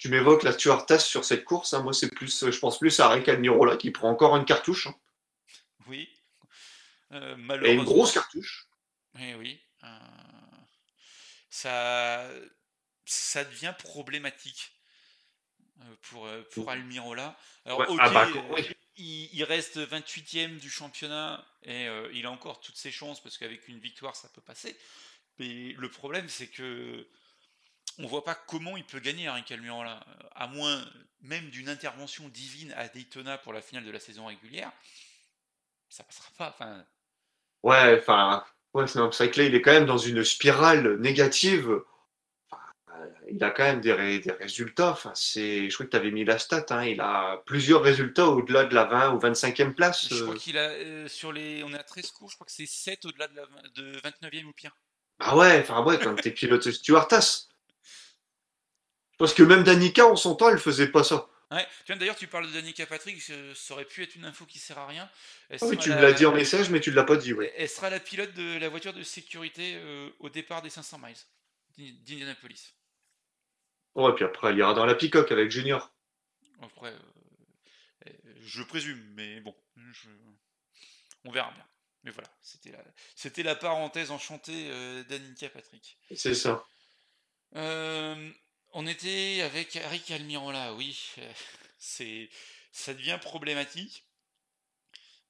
tu m'évoques la Stuartas sur cette course. hein, moi, c'est plus, je pense plus à Rick Almirola qui prend encore une cartouche. hein, Oui. Euh, et une malheureusement. grosse cartouche. Eh oui. euh, ça, ça devient problématique euh, pour, euh, Almirola. Alors, Ouais, ah bah, euh, oui. il, il reste 28ème du championnat et euh, il a encore toutes ses chances parce qu'avec une victoire, ça peut passer. Mais le problème, c'est que on voit pas comment il peut gagner Henrik Almirola, euh, à moins même d'une intervention divine à Daytona pour la finale de la saison régulière. Ça passera pas. Enfin, Ouais, enfin, ouais, c'est vrai que là, il est quand même dans une spirale négative. Il a quand même des, ré- des résultats. Enfin, c'est, je crois que tu avais mis la stat. hein, il a plusieurs résultats au-delà de la 20 ou 25e place. Je crois euh. qu'il a euh, sur les. On est à 13 cours, je crois que c'est 7 au-delà de, la, vingt- de 29e ou pire. Ah ouais, enfin ouais, quand t'es pilote Stuartas. Parce que même Danica, en son temps, elle faisait pas ça. Ouais, tu vois, d'ailleurs, tu parles de Danica Patrick, ça aurait pu être une info qui sert à rien. Ah oui, tu me la- l'as dit en message, mais tu l'as pas dit, ouais. Elle sera la pilote de la voiture de sécurité euh, au départ des 500 miles d'I- d'Indianapolis. Ouais, puis après, elle ira dans la Peacock avec Junior. Après, euh, euh, je présume, mais bon, je- on verra bien. Mais voilà, c'était la, c'était la parenthèse enchantée euh, d'Annika Patrick. C'est ça. Euh, on était avec Eric Almirola, oui, c'est, ça devient problématique.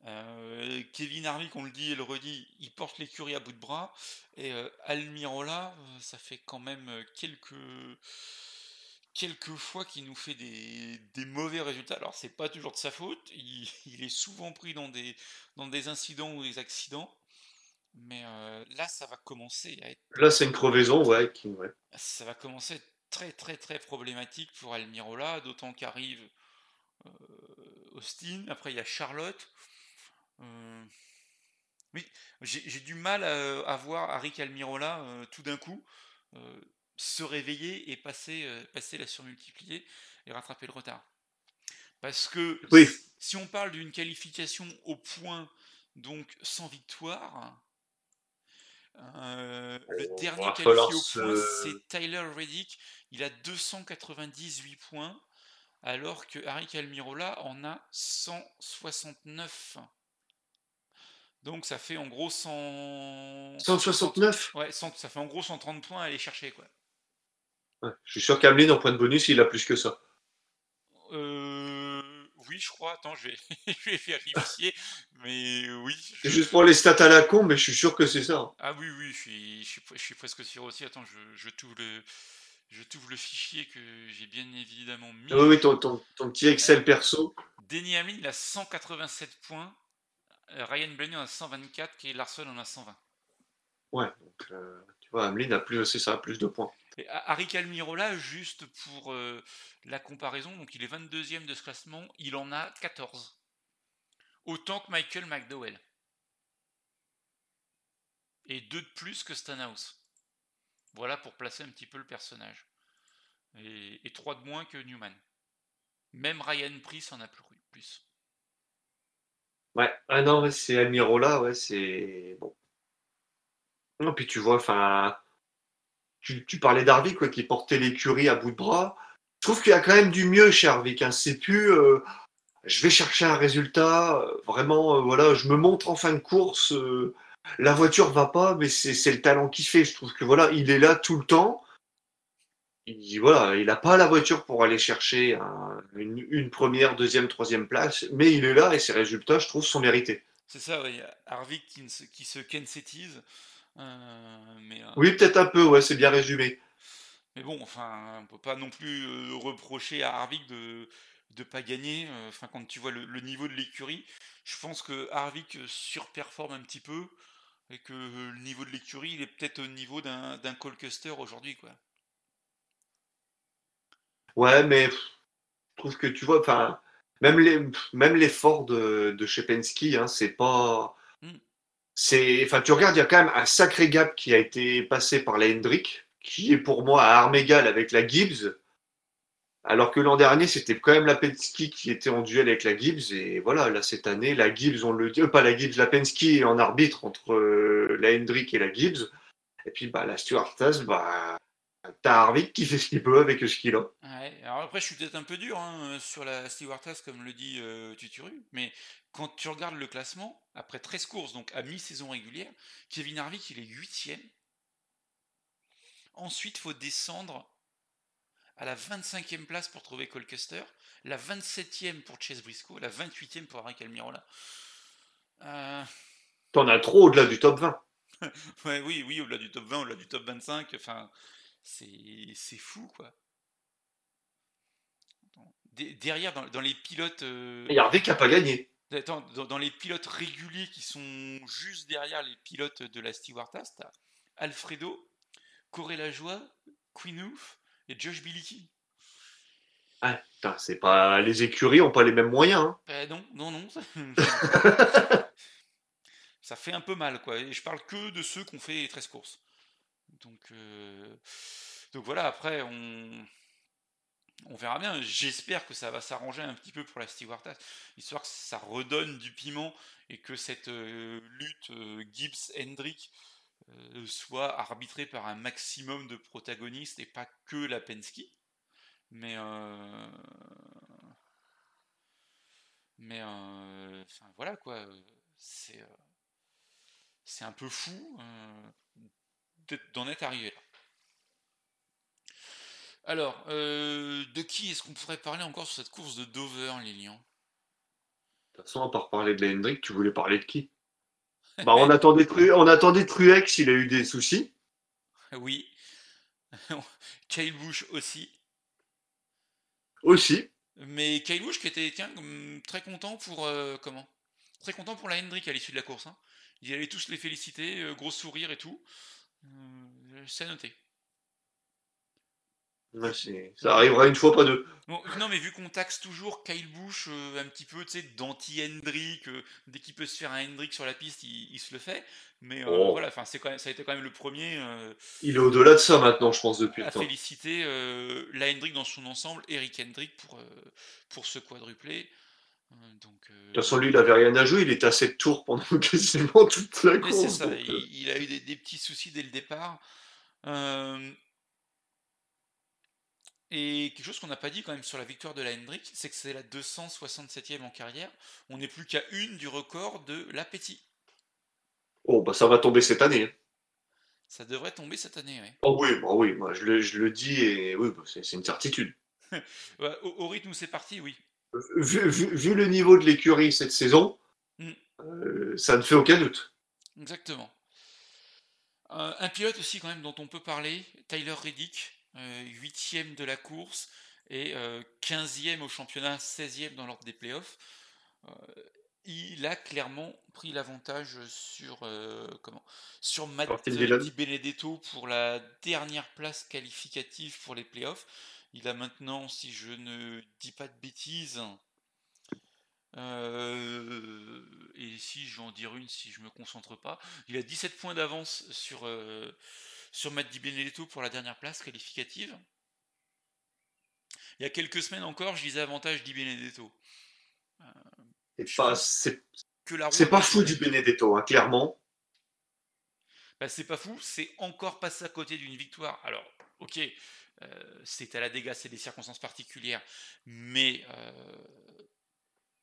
Euh, Kevin Harvick, on le dit et le redit, il porte l'écurie à bout de bras. Et euh, Almirola, euh, ça fait quand même quelques, quelques fois qu'il nous fait des, des mauvais résultats. Alors, c'est pas toujours de sa faute, il, il est souvent pris dans des, dans des incidents ou des accidents. Mais euh, là, ça va commencer à être Là, c'est une crevaison, ouais. Qui, ouais. ça va commencer à être très très très problématique pour Almirola, d'autant qu'arrive euh, Austin, après il y a Charlotte. Euh, Oui, j'ai du mal à, à voir Arik Almirola euh, tout d'un coup se réveiller et passer, passer la surmultiplier et rattraper le retard. Parce que Oui. si, si on parle d'une qualification au point, donc sans victoire, euh, le Oh, dernier qualifié au point, c'est Tyler Reddick. Il a 298 points, alors que Arik Almirola en a 169. Donc ça fait en gros 100... 169 Ouais, 100 ça fait en gros 130 points à aller chercher quoi. Ouais, Je suis sûr qu'Ameline, en point de bonus, il a plus que ça. Euh, oui, je crois. Attends, je vais, je vais vérifier. Mais oui. C'est juste pour les stats à la con, mais je suis sûr que c'est ça. Ah oui, oui, je suis, je suis, je suis presque sûr aussi. Attends, je, t'ouvre le, je le fichier que j'ai bien évidemment mis. Oui, oui, ton, ton, ton petit Excel perso. Denny Hamlin, il a 187 points. Euh, Ryan Blaney en a 124 et Larson en a 120. Ouais, donc, euh, tu vois, Ameline a plus, c'est ça, plus de points. Arik Almirola, juste pour euh, la comparaison, donc il est 22e de ce classement, il en a 14. Autant que Michael McDowell. Et deux de plus que Stanhouse. Voilà pour placer un petit peu le personnage. Et, et trois de moins que Newman. Même Ryan Price en a plus. Ouais, ah non, c'est Almirola, ouais, c'est bon. Non, puis tu vois, enfin, tu, parlais d'Harvick, qui portait l'écurie à bout de bras. Je trouve qu'il y a quand même du mieux chez Harvick. Hein. C'est plus, euh, je vais chercher un résultat, euh, vraiment, euh, voilà, je me montre en fin de course. la voiture va pas, mais c'est le talent qui fait. Je trouve que voilà, il est là tout le temps. Il, voilà, il n'a pas la voiture pour aller chercher un- une, première, deuxième, troisième place, mais il est là et ses résultats, je trouve, sont mérités. C'est ça, oui. Harvick qui, se, qui se mais, euh, Oui, peut-être un peu, ouais, c'est bien résumé. Mais bon, enfin, on peut pas non plus euh, reprocher à Harvick de de pas gagner. euh, Enfin, quand tu vois le, le niveau de l'écurie, je pense que Harvick euh, surperforme un petit peu et que euh, le niveau de l'écurie, il est peut-être au niveau d'un d'un Colcuster aujourd'hui, quoi. Ouais, mais je trouve que tu vois, enfin, même les, même l'effort de, de chez Penske, hein, c'est pas. Enfin, tu regardes, il y a quand même un sacré gap qui a été passé par la Hendrick. qui est pour moi à armes égales avec la Gibbs. Alors que l'an dernier, c'était quand même la Penske qui était en duel avec la Gibbs. Et voilà, là, cette année, la Gibbs, on le dit, euh, pas la Gibbs, la Penske est en arbitre entre euh, la Hendrick et la Gibbs. Et puis, bah, la Stewart-Haas, bah, t'as Harvick qui fait ce qu'il peut avec ce qu'il a. Ouais, alors après, je suis peut-être un peu dur hein, sur la Stewart-Haas, comme le dit euh, Tuturu, mais quand tu regardes le classement, après 13 courses, donc à mi-saison régulière, Kevin Harvick, il est 8 Ensuite, il faut descendre à la 25e place pour trouver Colchester, la 27e pour Chase Briscoe, la 28e pour Eric Almirola. Euh, T'en as trop au-delà du top 20. ouais, oui, oui, au-delà du top 20, au-delà du top 25, enfin, c'est fou, quoi. Derrière, dans, dans les pilotes... euh, Et Harvick n'a pas gagné. Attends, dans, dans les pilotes réguliers qui sont juste derrière les pilotes de la Stewart-Haas, t'as Alfredo, Corey Lajoie, Queen Oof et Josh Bilicki. Ah, c'est pas... Les écuries n'ont pas les mêmes moyens. hein. Euh, non, non, non. Ça, ça fait un peu mal, quoi. Et je parle que de ceux qui ont fait les 13 courses. Donc, euh, donc voilà, après, on, verra bien. J'espère que ça va s'arranger un petit peu pour la Stewart-Haas, histoire que ça redonne du piment et que cette euh, lutte euh, Gibbs-Hendrick soit arbitrée par un maximum de protagonistes et pas que la Penske. Mais, enfin, voilà quoi, c'est un peu fou d'en être arrivé là. Alors, euh, de qui est-ce qu'on pourrait parler encore sur cette course de Dover, Lilian? De toute façon, à part parler de la Hendrick, tu voulais parler de qui? Bah, on, attendait Tru- on attendait Truex, il a eu des soucis. Oui. Kyle Busch aussi. Aussi. Mais Kyle Busch qui était tiens, hum, très content pour euh, comment? Très content pour la Hendrick à l'issue de la course. hein. Il allait tous les féliciter, euh, gros sourire et tout. Euh, C'est à noter. Ouais, ça arrivera une fois, pas deux. Bon, non, mais vu qu'on taxe toujours Kyle Busch euh, un petit peu, tu sais, d'anti-Hendrick, euh, dès qu'il peut se faire un Hendrick sur la piste, il, il se le fait. Mais euh, Oh. voilà, enfin, c'est quand même, ça a été quand même le premier Il est au-delà de ça maintenant, je pense, depuis à le temps. féliciter la Hendrick dans son ensemble, Eric Hendrick pour, pour ce quadruplé. Donc, euh, De toute façon, lui, il avait rien à jouer, il était à 7 tours pendant quasiment toute la course. c'est ça, donc, il, euh, il a eu des, des petits soucis dès le départ. Euh, et quelque chose qu'on n'a pas dit quand même sur la victoire de la Hendrick, c'est que c'est la 267e en carrière. On n'est plus qu'à une du record de l'Appétit. Oh, bah ça va tomber cette année. hein. Ça devrait tomber cette année, ouais. Oh oui, bah oui, moi je le, je le dis et oui, bah, c'est une certitude. Ouais, au, au rythme où c'est parti, oui. Vu, vu- vu le niveau de l'écurie cette saison, Mm. euh, ça ne fait aucun doute. Exactement. Euh, un pilote aussi quand même dont on peut parler, Tyler Reddick, euh, 8 de la course et euh, 15e au championnat, 16e dans l'ordre des playoffs. Euh, il a clairement pris l'avantage sur, euh, comment, sur Matt. Di Benedetto pour la dernière place qualificative pour les playoffs. Il a maintenant, si je ne dis pas de bêtises, euh, et si je vais en dire une, si je me concentre pas, il a 17 points d'avance sur, euh, sur Matt Di Benedetto pour la dernière place qualificative. Il y a quelques semaines encore, je disais avantage Di Benedetto. C'est Je pas, c'est c'est pas fou du Benedetto, hein, clairement. Bah, c'est pas fou, c'est encore passé à côté d'une victoire. Alors, ok, euh, c'est à la dégâts, c'est des circonstances particulières, mais euh,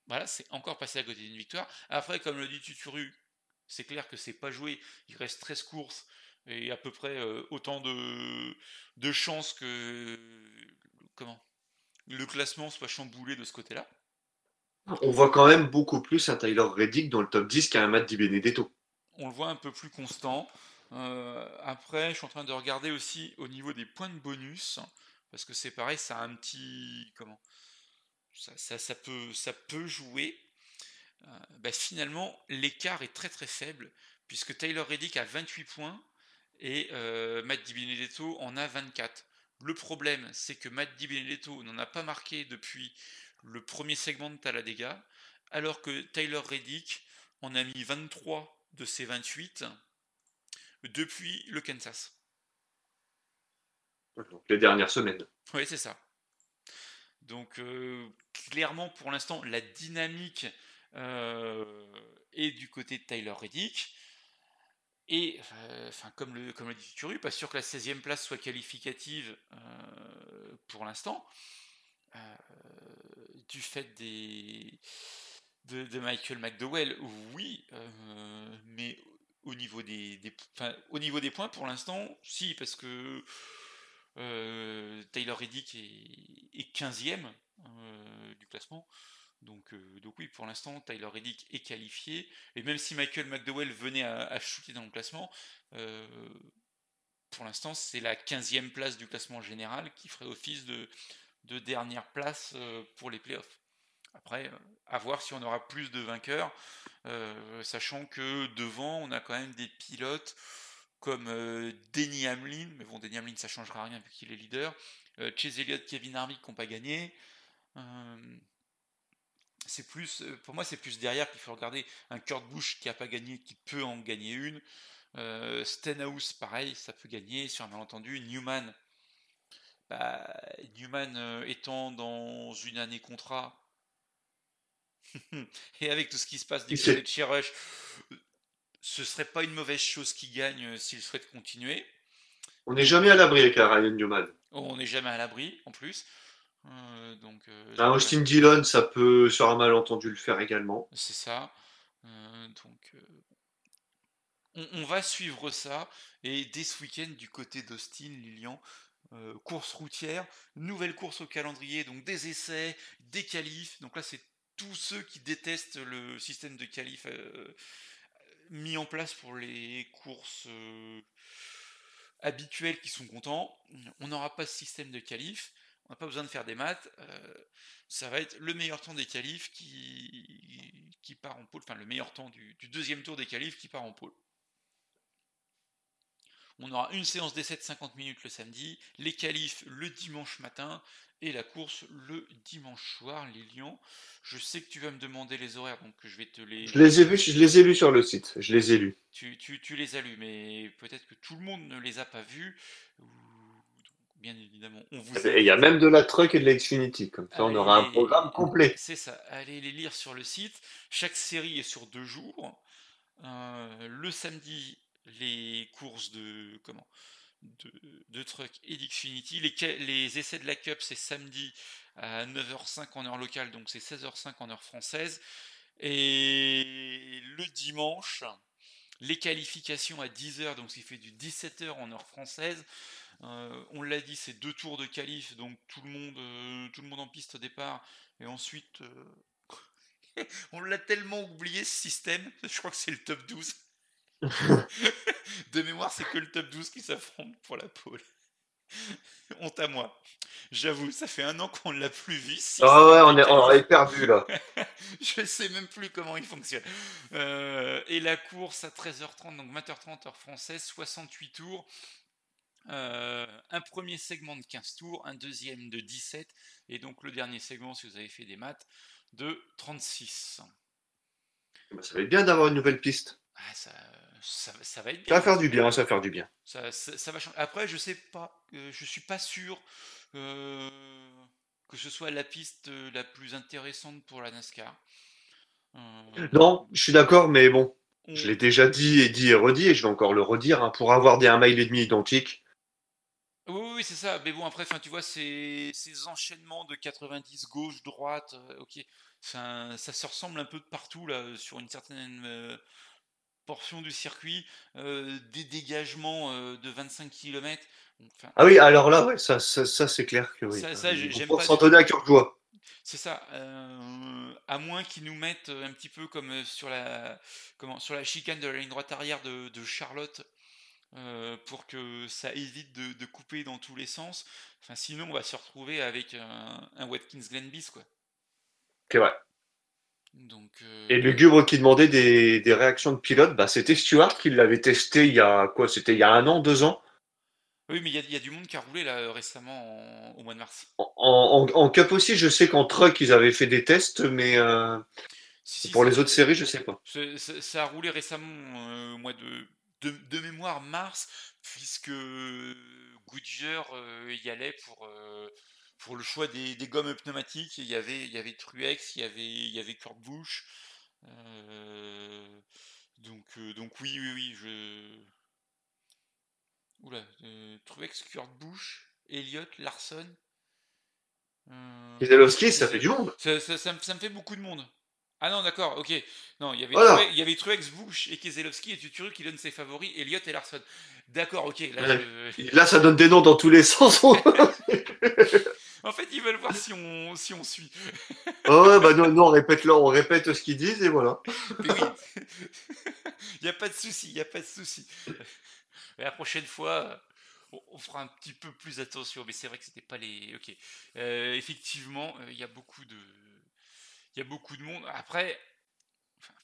voilà, c'est encore passé à côté d'une victoire. Après, comme le dit Tuturu, c'est clair que c'est pas joué, il reste 13 courses et à peu près euh, autant de, de chances que comment? Le classement soit chamboulé de ce côté-là. On voit quand même beaucoup plus un Tyler Reddick dans le top 10 qu'un Matt Di Benedetto. on le voit un peu plus constant. Euh, après, je suis en train de regarder aussi au niveau des points de bonus, parce que c'est pareil, ça a un petit comment? Ça, peut jouer. Euh, bah, finalement, l'écart est très très faible, puisque Taylor Reddick a 28 points et euh, Matt Di Benedetto en a 24. Le problème, c'est que Matt Di Benedetto n'en a pas marqué depuis le premier segment de Talladega, alors que Taylor Reddick en a mis 23 de ses 28 depuis le Kansas. Donc, les dernières semaines. Oui, c'est ça. Donc, euh, clairement, pour l'instant, la dynamique euh, est du côté de Tyler Reddick. Et, euh, enfin, comme le, comme le dit Turu, pas sûr que la 16e place soit qualificative pour l'instant, du fait des, de, de Michael McDowell, oui, mais au niveau des, au niveau des points, pour l'instant, si, parce que euh, Taylor Reddick est, est 15e euh, du classement. Donc, euh, donc oui, pour l'instant, Tyler Reddick est qualifié. Et même si Michael McDowell venait à, chuter dans le classement, euh, pour l'instant, c'est la 15e place du classement général qui ferait office de, de dernière place pour les playoffs. Après, euh, à voir si on aura plus de vainqueurs, euh, sachant que devant, on a quand même des pilotes comme euh, Denny Hamlin, mais bon, Denny Hamlin, ça changera rien vu qu'il est leader, euh, Chase Elliott, Kevin Harvick qui n'ont pas gagné. C'est plus, pour moi, c'est plus derrière qu'il faut regarder un Kurt Busch qui n'a pas gagné, qui peut en gagner une. Stenhouse, pareil, ça peut gagner sur un malentendu. Newman, bah, Newman étant dans une année contrat, et avec tout ce qui se passe du côté de chez Rush, ce serait pas une mauvaise chose qu'il gagne euh, s'il souhaite continuer. On n'est jamais à l'abri avec Ryan Newman. On n'est jamais à l'abri en plus. Euh, donc, euh, donc, Austin Dillon, ça peut, sur un malentendu, le faire également. C'est ça. Euh, donc, on, on va suivre ça. Et dès ce week-end, du côté d'Austin, Lilian, course routière, nouvelle course au calendrier, donc des essais, des qualifs. Donc là, c'est tous ceux qui détestent le système de qualif euh, mis en place pour les courses euh, habituelles qui sont contents. On n'aura pas ce système de qualif. On n'a pas besoin de faire des maths. euh, ça va être le meilleur temps des qualifs qui, qui part en pôle, enfin le meilleur temps du, du deuxième tour des qualifs qui part en pôle. On aura une séance d'essai de 50 minutes le samedi, les qualifs le dimanche matin et la course le dimanche soir. Lilian, je sais que tu vas me demander les horaires, donc je vais te les. Je les ai vus, je les ai lus sur le site. Je les ai lus. Tu, tu- tu les as lus, mais peut-être que tout le monde ne les a pas vus. Bien évidemment, on vous il y a même de la truck et de la Xfinity. Comme ça, on aura un programme complet. C'est ça, allez les lire sur le site. Chaque série est sur deux jours. Euh, le samedi, les courses de comment de, truck et d'Xfinity. Les, essais de la Cup, c'est samedi à 9h05 en heure locale, donc c'est 16h05 en heure française. Et le dimanche, les qualifications à 10h, donc ce qui fait du 17h en heure française. Euh, on l'a dit, c'est deux tours de qualif, donc tout le monde, euh, en piste au départ, et ensuite, euh, on l'a tellement oublié ce système, je crois que c'est le top 12. de mémoire, c'est que le top 12 qui s'affronte pour la pole. Honte à moi. J'avoue, ça fait un an qu'on ne l'a plus vu. Ah ouais, on est, on qualif. est perdu là. Je sais même plus comment il fonctionne. Euh, et la course à 13h30, donc 20h30 heure française, 68 tours. Euh, un premier segment de 15 tours, un deuxième de 17, et donc le dernier segment, si vous avez fait des maths, de 36. Bah, Ça va être bien d'avoir une nouvelle piste. Ah, ça, ça, ça va être Ça bien. va faire du bien, ça va faire du bien. Ça, ça- ça va changer. Après, je sais pas, euh, je suis pas sûr euh, que ce soit la piste euh, la plus intéressante pour la NASCAR. Euh, Non, je suis d'accord, mais bon, on- je l'ai déjà dit et dit et redit, et je vais encore le redire, hein, pour avoir des 1 mile et demi identiques, Oui, oui, c'est ça. Mais bon, après, tu vois, ces, ces enchaînements de 90 gauche, droite, ok, Enfin, ça se ressemble un peu de partout là, sur une certaine portion du circuit, euh, des dégagements euh, de 25 km. Enfin, Ah oui, alors là, ouais, ça, ça, ça, c'est clair que oui. Ça- ça, j'aime vont pas s'en du donner à cœur joie. C'est ça. euh, à moins qu'ils nous mettent un petit peu comme sur la, comment, sur la chicane de la ligne droite arrière de, de Charlotte, euh, pour que ça évite de, de couper dans tous les sens. Enfin, sinon, on va se retrouver avec un, un Watkins Glen bis, quoi. C'est vrai. Donc, euh, Et le Gubre qui demandait des, des réactions de pilote, bah, c'était Stuart qui l'avait testé il y a quoi C'était il y a un an, deux ans, Oui, mais il y, a- il y a du monde qui a roulé là euh, récemment en- au mois de mars. en, en, en Cup aussi. Je sais qu'en Truck ils avaient fait des tests, mais euh, Si, si, pour les autres séries, je sais pas. ça a roulé récemment euh, au mois de de, de mémoire mars, puisque Goodyear y allait pour, pour le choix des, des gommes pneumatiques. Il y avait, il y avait Truex, il y avait, il y avait Kurt Busch. Euh, donc, euh, donc oui, oui, oui, je. Oula, euh, Truex, Kurt Busch, Elliott, Larson. Keselowski, ça fait du monde. ça, ça- ça me, ça me fait beaucoup de monde. Ah non, d'accord, ok. Non, il y avait, Voilà. Truex, il y avait Truex, Bush et Keselowski et Tuturu qui donnent ses favoris, Elliott et Larson. D'accord, ok. Là, Ouais. je- Et Là, ça donne des noms dans tous les sens. En fait, ils veulent voir si on, si on suit. oh, ouais, bah non, non, on répète là, on répète ce qu'ils disent et voilà. Mais oui. Il n'y a pas de souci, il n'y a pas de souci. La prochaine fois, on, fera un petit peu plus attention. Mais c'est vrai que c'était pas les. Ok. Euh, effectivement, euh, il y a beaucoup de. Il y a beaucoup de monde. Après,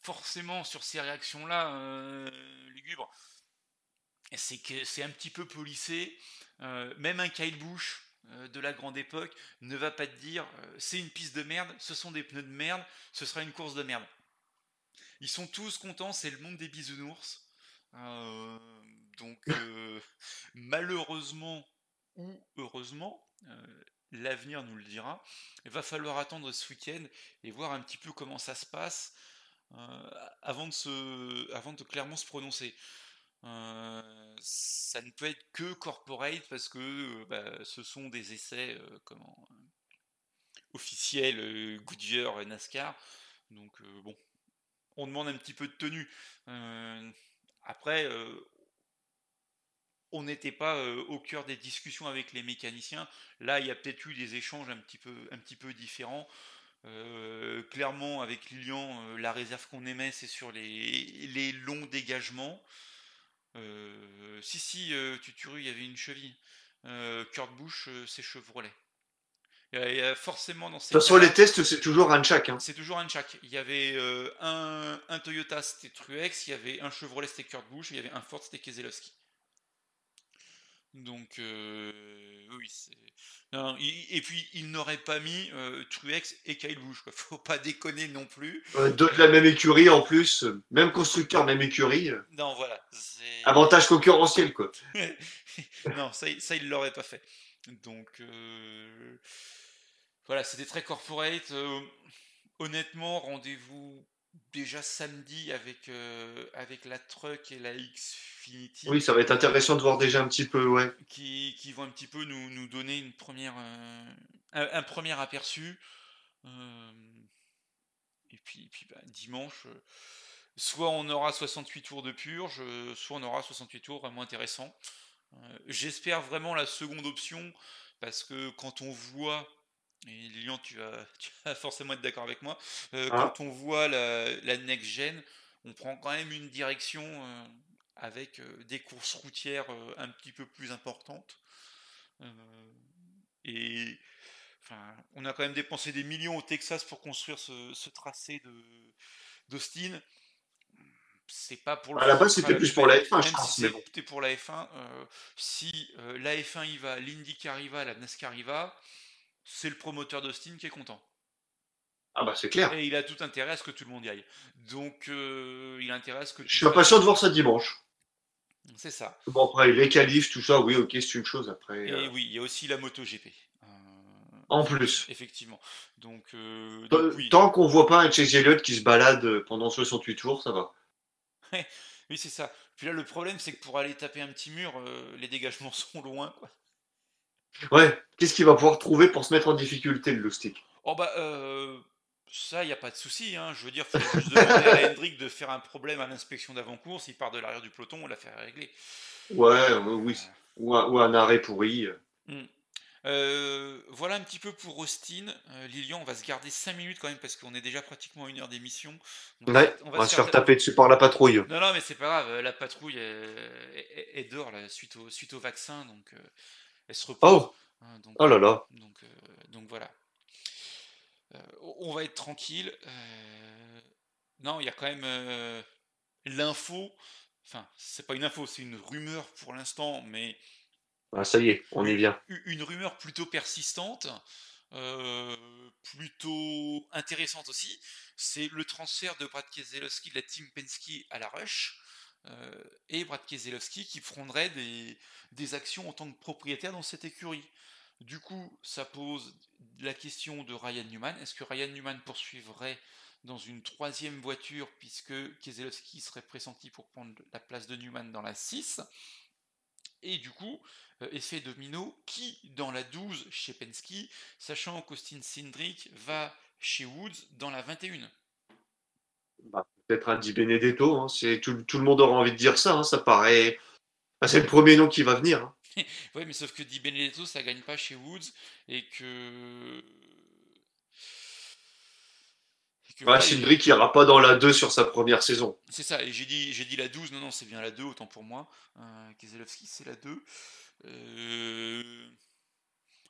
forcément, sur ces réactions-là, euh, lugubre, c'est que c'est un petit peu polissé. Euh, même un Kyle Busch euh, de la grande époque ne va pas te dire euh, c'est une piste de merde, ce sont des pneus de merde, ce sera une course de merde. Ils sont tous contents, c'est le monde des bisounours. Euh, donc, euh, malheureusement ou heureusement, euh, l'avenir nous le dira. Il va falloir attendre ce week-end et voir un petit peu comment ça se passe euh, avant, de avant de clairement se prononcer. Euh, ça ne peut être que corporate parce que euh, bah, ce sont des essais euh, officiels Goodyear et NASCAR. Donc bon, on demande un petit peu de tenue. Après, on n'était pas au cœur des discussions avec les mécaniciens. Là, il y a peut-être eu des échanges un petit peu, différents. Clairement, avec Lilian, la réserve qu'on émet, c'est sur les longs dégagements. Euh, si, si, euh, Tuturu, il y avait une cheville. Euh, Kurt Busch, euh, c'est Chevrolet. Il y a- forcément dans ces De toute façon, les tests, c'est toujours un chaque. Hein. c'est toujours un chaque. Il y avait euh, un, un Toyota, c'était Truex, il y avait un Chevrolet, c'était Kurt Busch, et il y avait un Ford, c'était Keselowski. Donc, euh, oui, non, et puis, il n'aurait pas mis euh, Truex et Kyle Busch, quoi. Faut pas déconner non plus. Euh, Deux de la même écurie en plus, même constructeur, même écurie. Non, voilà. Avantage concurrentiel, quoi. non, ça, il- ça il l'aurait pas fait. Donc, voilà, c'était très corporate. Honnêtement, rendez-vous déjà samedi avec, euh, avec la Truck et la Xfinity. Oui, ça va être intéressant de voir déjà un petit peu, ouais. Qui, qui vont un petit peu nous, nous donner une première, euh, un, un premier aperçu. Euh, et puis, et puis bah, dimanche, soit on aura 68 tours de purge, soit on aura 68 tours vraiment intéressants. J'espère vraiment la seconde option, parce que quand on voit, et Lilian, tu vas, tu vas forcément être d'accord avec moi, euh, Ah. quand on voit la, la next-gen, on prend quand même une direction euh, avec euh, des courses routières un petit peu plus importantes. Et enfin, on a quand même dépensé des millions au Texas pour construire ce, ce tracé de d'Austin. C'est pas pour le À la base, c'était plus pour la F1, je pense, si c'est- bon. c'était pour la F1, euh, si la F1 y va, l'IndyCar y va, la NASCAR y va, c'est le promoteur d'Austin qui est content. Ah bah c'est clair. Et il a tout intérêt à ce que tout le monde y aille. Donc, euh, il ce que. Je suis impatient de voir ça dimanche. C'est ça. Bon, après, les qualifs, tout ça, oui, ok, c'est une chose. Après, Et euh, oui, il y a aussi la MotoGP. Euh, en plus. Effectivement. Donc, euh, T- donc oui. Tant qu'on voit pas un Chase Elliott qui se balade pendant 68 tours, ça va. Oui, c'est ça. Puis là, le problème, c'est que pour aller taper un petit mur, les dégagements sont loin. Quoi. Ouais, qu'est-ce qu'il va pouvoir trouver pour se mettre en difficulté, le Lustig Oh bah, euh, ça, il n'y a pas de souci. Hein. Je veux dire, il faut juste demander à Hendrick de faire un problème à l'inspection d'avant-course. Il part de l'arrière du peloton, on l'a fait régler. Ouais, oui. Ou un, ou un arrêt pourri. euh. Hmm. Euh, voilà un petit peu pour Austin. Euh, Lilian, on va se garder 5 minutes quand même parce qu'on est déjà pratiquement une heure d'émission. Ouais, on on va se faire taper dessus par la patrouille. Non, non, mais c'est pas grave. La patrouille est, est- est dehors là, suite, au, suite au vaccin, donc elle se repose. Oh, hein, donc, oh là là. donc, euh, donc voilà. Euh, on va être tranquille. euh, Non, il y a quand même l'info. Enfin, c'est pas une info, c'est une rumeur pour l'instant, mais Ah, ça y est, on y vient. une rumeur plutôt persistante, euh, plutôt intéressante aussi. C'est le transfert de Brad Keselowski de la Team Penske à la Rush. Euh, et Brad Keselowski qui prendrait des, actions en tant que propriétaire dans cette écurie. Du coup, ça pose la question de Ryan Newman. Est-ce que Ryan Newman poursuivrait dans une troisième voiture puisque Keselowski serait pressenti pour prendre la place de Newman dans la 6 Et du coup, euh, effet domino, qui dans la 12 chez Penske, sachant qu'Austin Cindric va chez Woods dans la 21 Bah, Peut-être un Di Benedetto. hein, c'est tout, tout le monde aura envie de dire ça. hein, ça paraît. bah, c'est le premier nom qui va venir. hein. Ouais, mais sauf que Di Benedetto, ça gagne pas chez Woods et que. que Voilà, n'ira pas dans la 2 sur sa première saison. C'est ça, et j'ai dit, j'ai dit la 12, non, non, c'est bien la 2, autant pour moi. Euh, Keselowski, c'est la 2. Euh,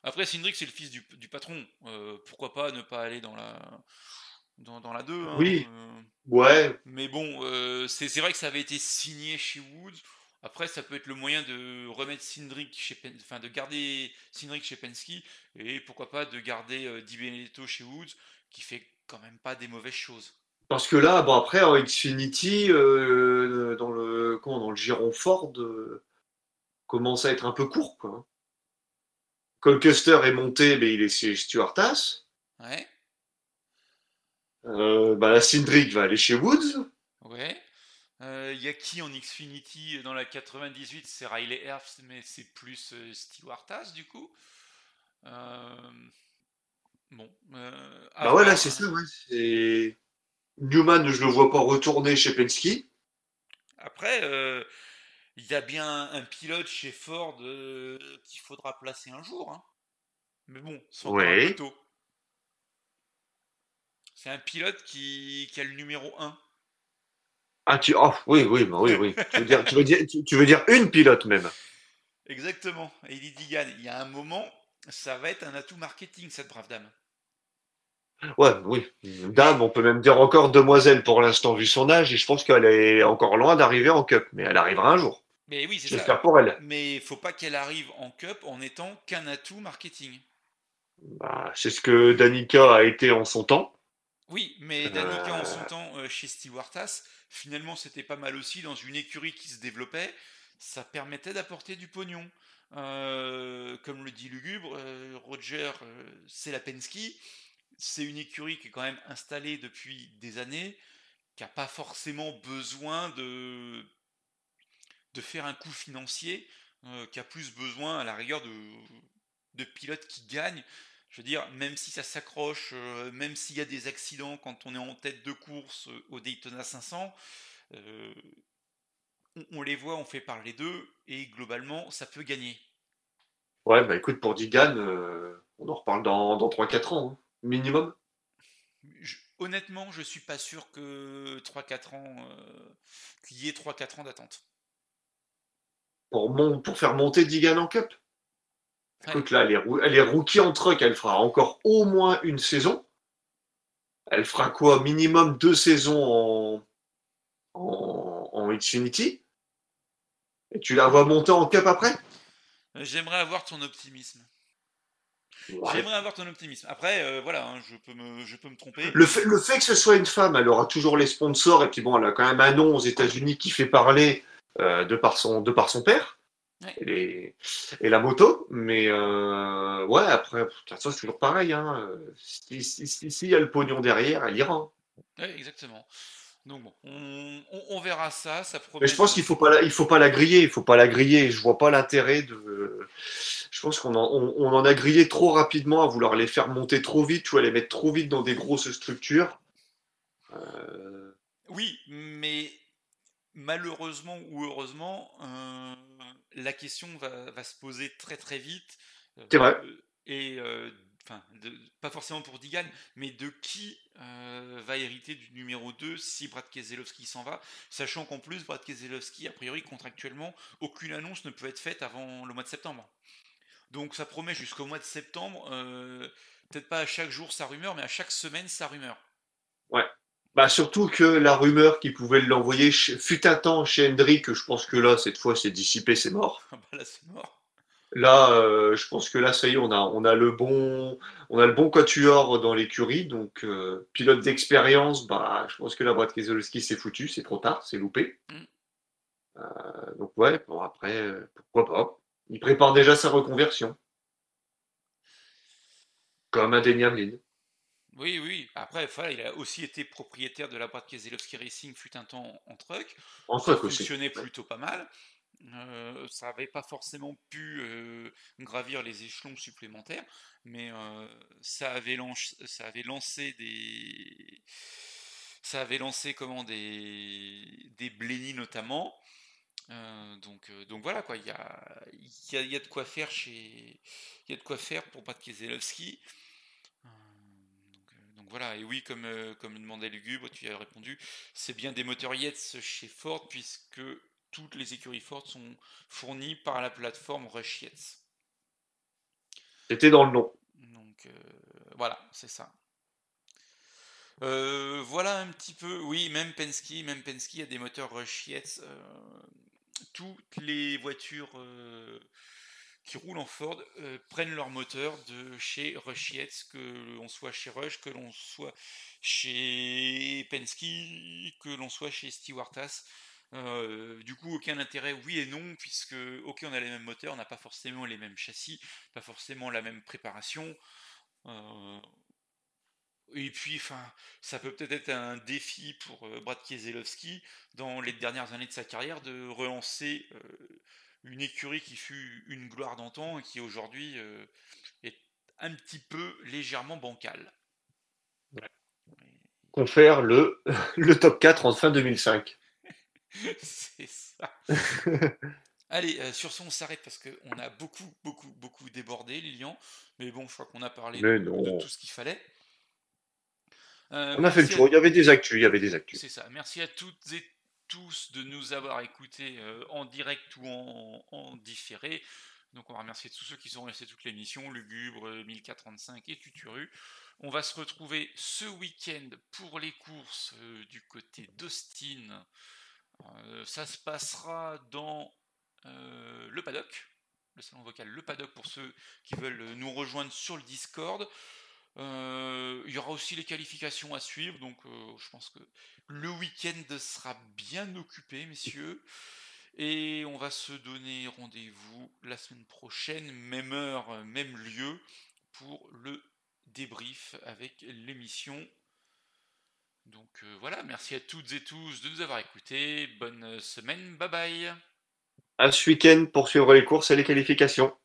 Après, Cindric, c'est le fils du, du patron. Euh, pourquoi pas ne pas aller dans la, dans, dans la 2 hein, Oui. euh, Ouais, Mais bon, euh, c'est vrai que ça avait été signé chez Woods. Après, ça peut être le moyen de remettre Cindric chez Pen- enfin de garder Cindric chez Penske et pourquoi pas de garder euh, Di Benedetto chez Woods, qui fait quand même pas des mauvaises choses. parce que là, bon, après, en Xfinity, euh, dans, le, comment, dans le giron Ford, euh, commence à être un peu court. Quoi. hein. Colchester est monté, mais il est chez Stuart Haas. Ouais, Euh, bah, la Cindric va aller chez Woods. ouais. Il y a qui en Xfinity dans la 98 C'est Riley Herbst, mais c'est plus euh, Stewart Haas du coup. Euh, Bon. euh, Bah ouais, là, c'est hein. ça, ouais. c'est- Newman, je le vois pas retourner chez Penske. Après, euh, il y a bien un pilote chez Ford euh, qu'il faudra placer un jour. hein. Mais bon, c'est encore Ouais. tôt. C'est un pilote qui, qui a le numéro 1. Ah, tu... oh, oui, oui, oui, oui. Tu veux dire, tu veux dire, tu- tu veux dire une pilote même. Exactement. Et il dit il y a un moment, ça va être un atout marketing, cette brave dame. Ouais, oui. Dame, on peut même dire encore demoiselle pour l'instant, vu son âge, et je pense qu'elle est encore loin d'arriver en Cup, mais elle arrivera un jour. Mais oui, c'est ça. J'espère pour elle. Mais faut pas qu'elle arrive en Cup en étant qu'un atout marketing. Bah, c'est ce que Danica a été en son temps. Oui, mais Danica en son Euh. temps euh, chez Stewart Haas, finalement c'était pas mal aussi dans une écurie qui se développait, ça permettait d'apporter du pognon. Euh, comme le dit Lugubre, euh, Roger, euh, c'est la Penske, c'est une écurie qui est quand même installée depuis des années, qui n'a pas forcément besoin de, de faire un coup financier, euh, qui a plus besoin à la rigueur de, de pilotes qui gagnent. Je veux dire, même si ça s'accroche, euh, même s'il y a des accidents quand on est en tête de course euh, au Daytona 500, euh, on, on les voit, on fait parler d'eux, et globalement, ça peut gagner. Ouais, bah écoute, pour Digan, on en reparle dans, dans 3-4 ans, hein, minimum. Je- honnêtement, je suis pas sûr que 3-4 ans, qu'il y ait 3-4 ans d'attente. Pour, mon, pour faire monter Digan en Cup. Écoute, là, elle est, roo- elle est rookie en truck, elle fera encore au moins une saison. Elle fera quoi? Minimum deux saisons en, en. Et tu la vois monter en Cup après? J'aimerais avoir ton optimisme. Ouais. J'aimerais avoir ton optimisme. Après, euh, voilà, hein, je, peux me, je peux me tromper. Le fait, le fait que ce soit une femme, elle aura toujours les sponsors, et puis bon, elle a quand même un nom aux États-Unis qui fait parler euh, de, par son, de par son père Ouais. et, les- et la moto. Mais euh, ouais, après, de toute façon, c'est toujours pareil. Hein. Si, si, si- s'il y a le pognon derrière, elle ira. exactement. Donc bon, on, on- on verra ça. ça promet Mais je pense qu'il faut pas la, il faut pas la griller. Il faut pas la griller. Je vois pas l'intérêt de. Je pense qu'on en, on, on en a grillé trop rapidement à vouloir les faire monter trop vite, tu vois, les mettre trop vite dans des grosses structures. Euh, Oui, mais malheureusement ou heureusement, euh, la question va, va se poser très très vite. euh, C'est vrai. Et euh, enfin, de- pas forcément pour Digan, mais de qui euh, va hériter du numéro 2 si Brad Keselowski s'en va, sachant qu'en plus Brad Keselowski, a priori contractuellement, aucune annonce ne peut être faite avant le mois de septembre. Donc ça promet jusqu'au mois de septembre, euh, peut-être pas à chaque jour sa rumeur, mais à chaque semaine sa rumeur. Bah surtout que la rumeur qui pouvait l'envoyer fut un temps chez Hendrick, je pense que là, cette fois, c'est dissipé, c'est mort. Ah bah là c'est mort. Là, euh, je pense que là, ça y est, on a, on a le bon, on a le bon quatuor dans l'écurie. Donc, euh, pilote d'expérience, bah, je pense que la boîte Keselowski, c'est foutu, c'est trop tard, c'est loupé. Mm. Euh, donc ouais, bon après, pourquoi pas. Il prépare déjà sa reconversion. Comme indéniable. Oui, oui. Après, voilà, il a aussi été propriétaire de la boîte Keselowski Racing fut un temps en truck. En Ça truc aussi. fonctionnait plutôt pas mal. Euh, ça n'avait pas forcément pu euh, gravir les échelons supplémentaires, mais euh, ça, avait lanc- ça avait lancé des. Ça avait lancé comment des, des Blenny notamment. Donc, donc voilà quoi, il y a, y, a, y a de quoi faire chez, il y a de quoi faire pour Pat Keselowski. Donc, voilà, et oui, comme, euh, comme demandait Lugubre, tu y as répondu, c'est bien des moteurs Yates chez Ford, puisque toutes les écuries Ford sont fournies par la plateforme Rush Yates. C'était dans le nom. Donc euh, voilà, c'est ça. Euh, voilà un petit peu, oui, même Penske, même Penske a des moteurs Rush Yates. toutes les voitures qui roulent en Ford euh, prennent leur moteur de chez Rush Yates, que l'on soit chez Rush, que l'on soit chez Penske, que l'on soit chez Stewart-Haas. Euh, du coup, aucun intérêt, oui et non, puisque ok, on a les mêmes moteurs, on n'a pas forcément les mêmes châssis, pas forcément la même préparation. Euh, et puis, enfin, ça peut peut-être être un défi pour euh, Brad Keselowski dans les dernières années de sa carrière de relancer une écurie qui fut une gloire d'antan et qui aujourd'hui euh, est un petit peu légèrement bancale. Confère le, le top 4 en fin 2005. C'est ça. Allez, euh, sur ce, on s'arrête parce qu'on a beaucoup, beaucoup, beaucoup débordé, Lilian. Mais bon, je crois qu'on a parlé de, tout ce qu'il fallait. Euh, On a fait le à- tour. Il y avait des actus. Il y avait des actus. C'est ça. Merci à toutes et tous de nous avoir écoutés euh, en direct ou en, différé. Donc on va remercier tous ceux qui sont restés toute l'émission, Lugubre, euh, 1045 et Tuturu. On va se retrouver ce week-end pour les courses euh, du côté d'Austin. Euh, ça se passera dans euh, le paddock, le salon vocal Le Paddock pour ceux qui veulent nous rejoindre sur le Discord. Euh, il y aura aussi les qualifications à suivre, donc euh, je pense que le week-end sera bien occupé, messieurs. Et on va se donner rendez-vous la semaine prochaine, même heure, même lieu, pour le débrief avec l'émission. Donc euh, voilà, merci à toutes et tous de nous avoir écoutés. Bonne semaine, bye bye. À ce week-end pour suivre les courses et les qualifications.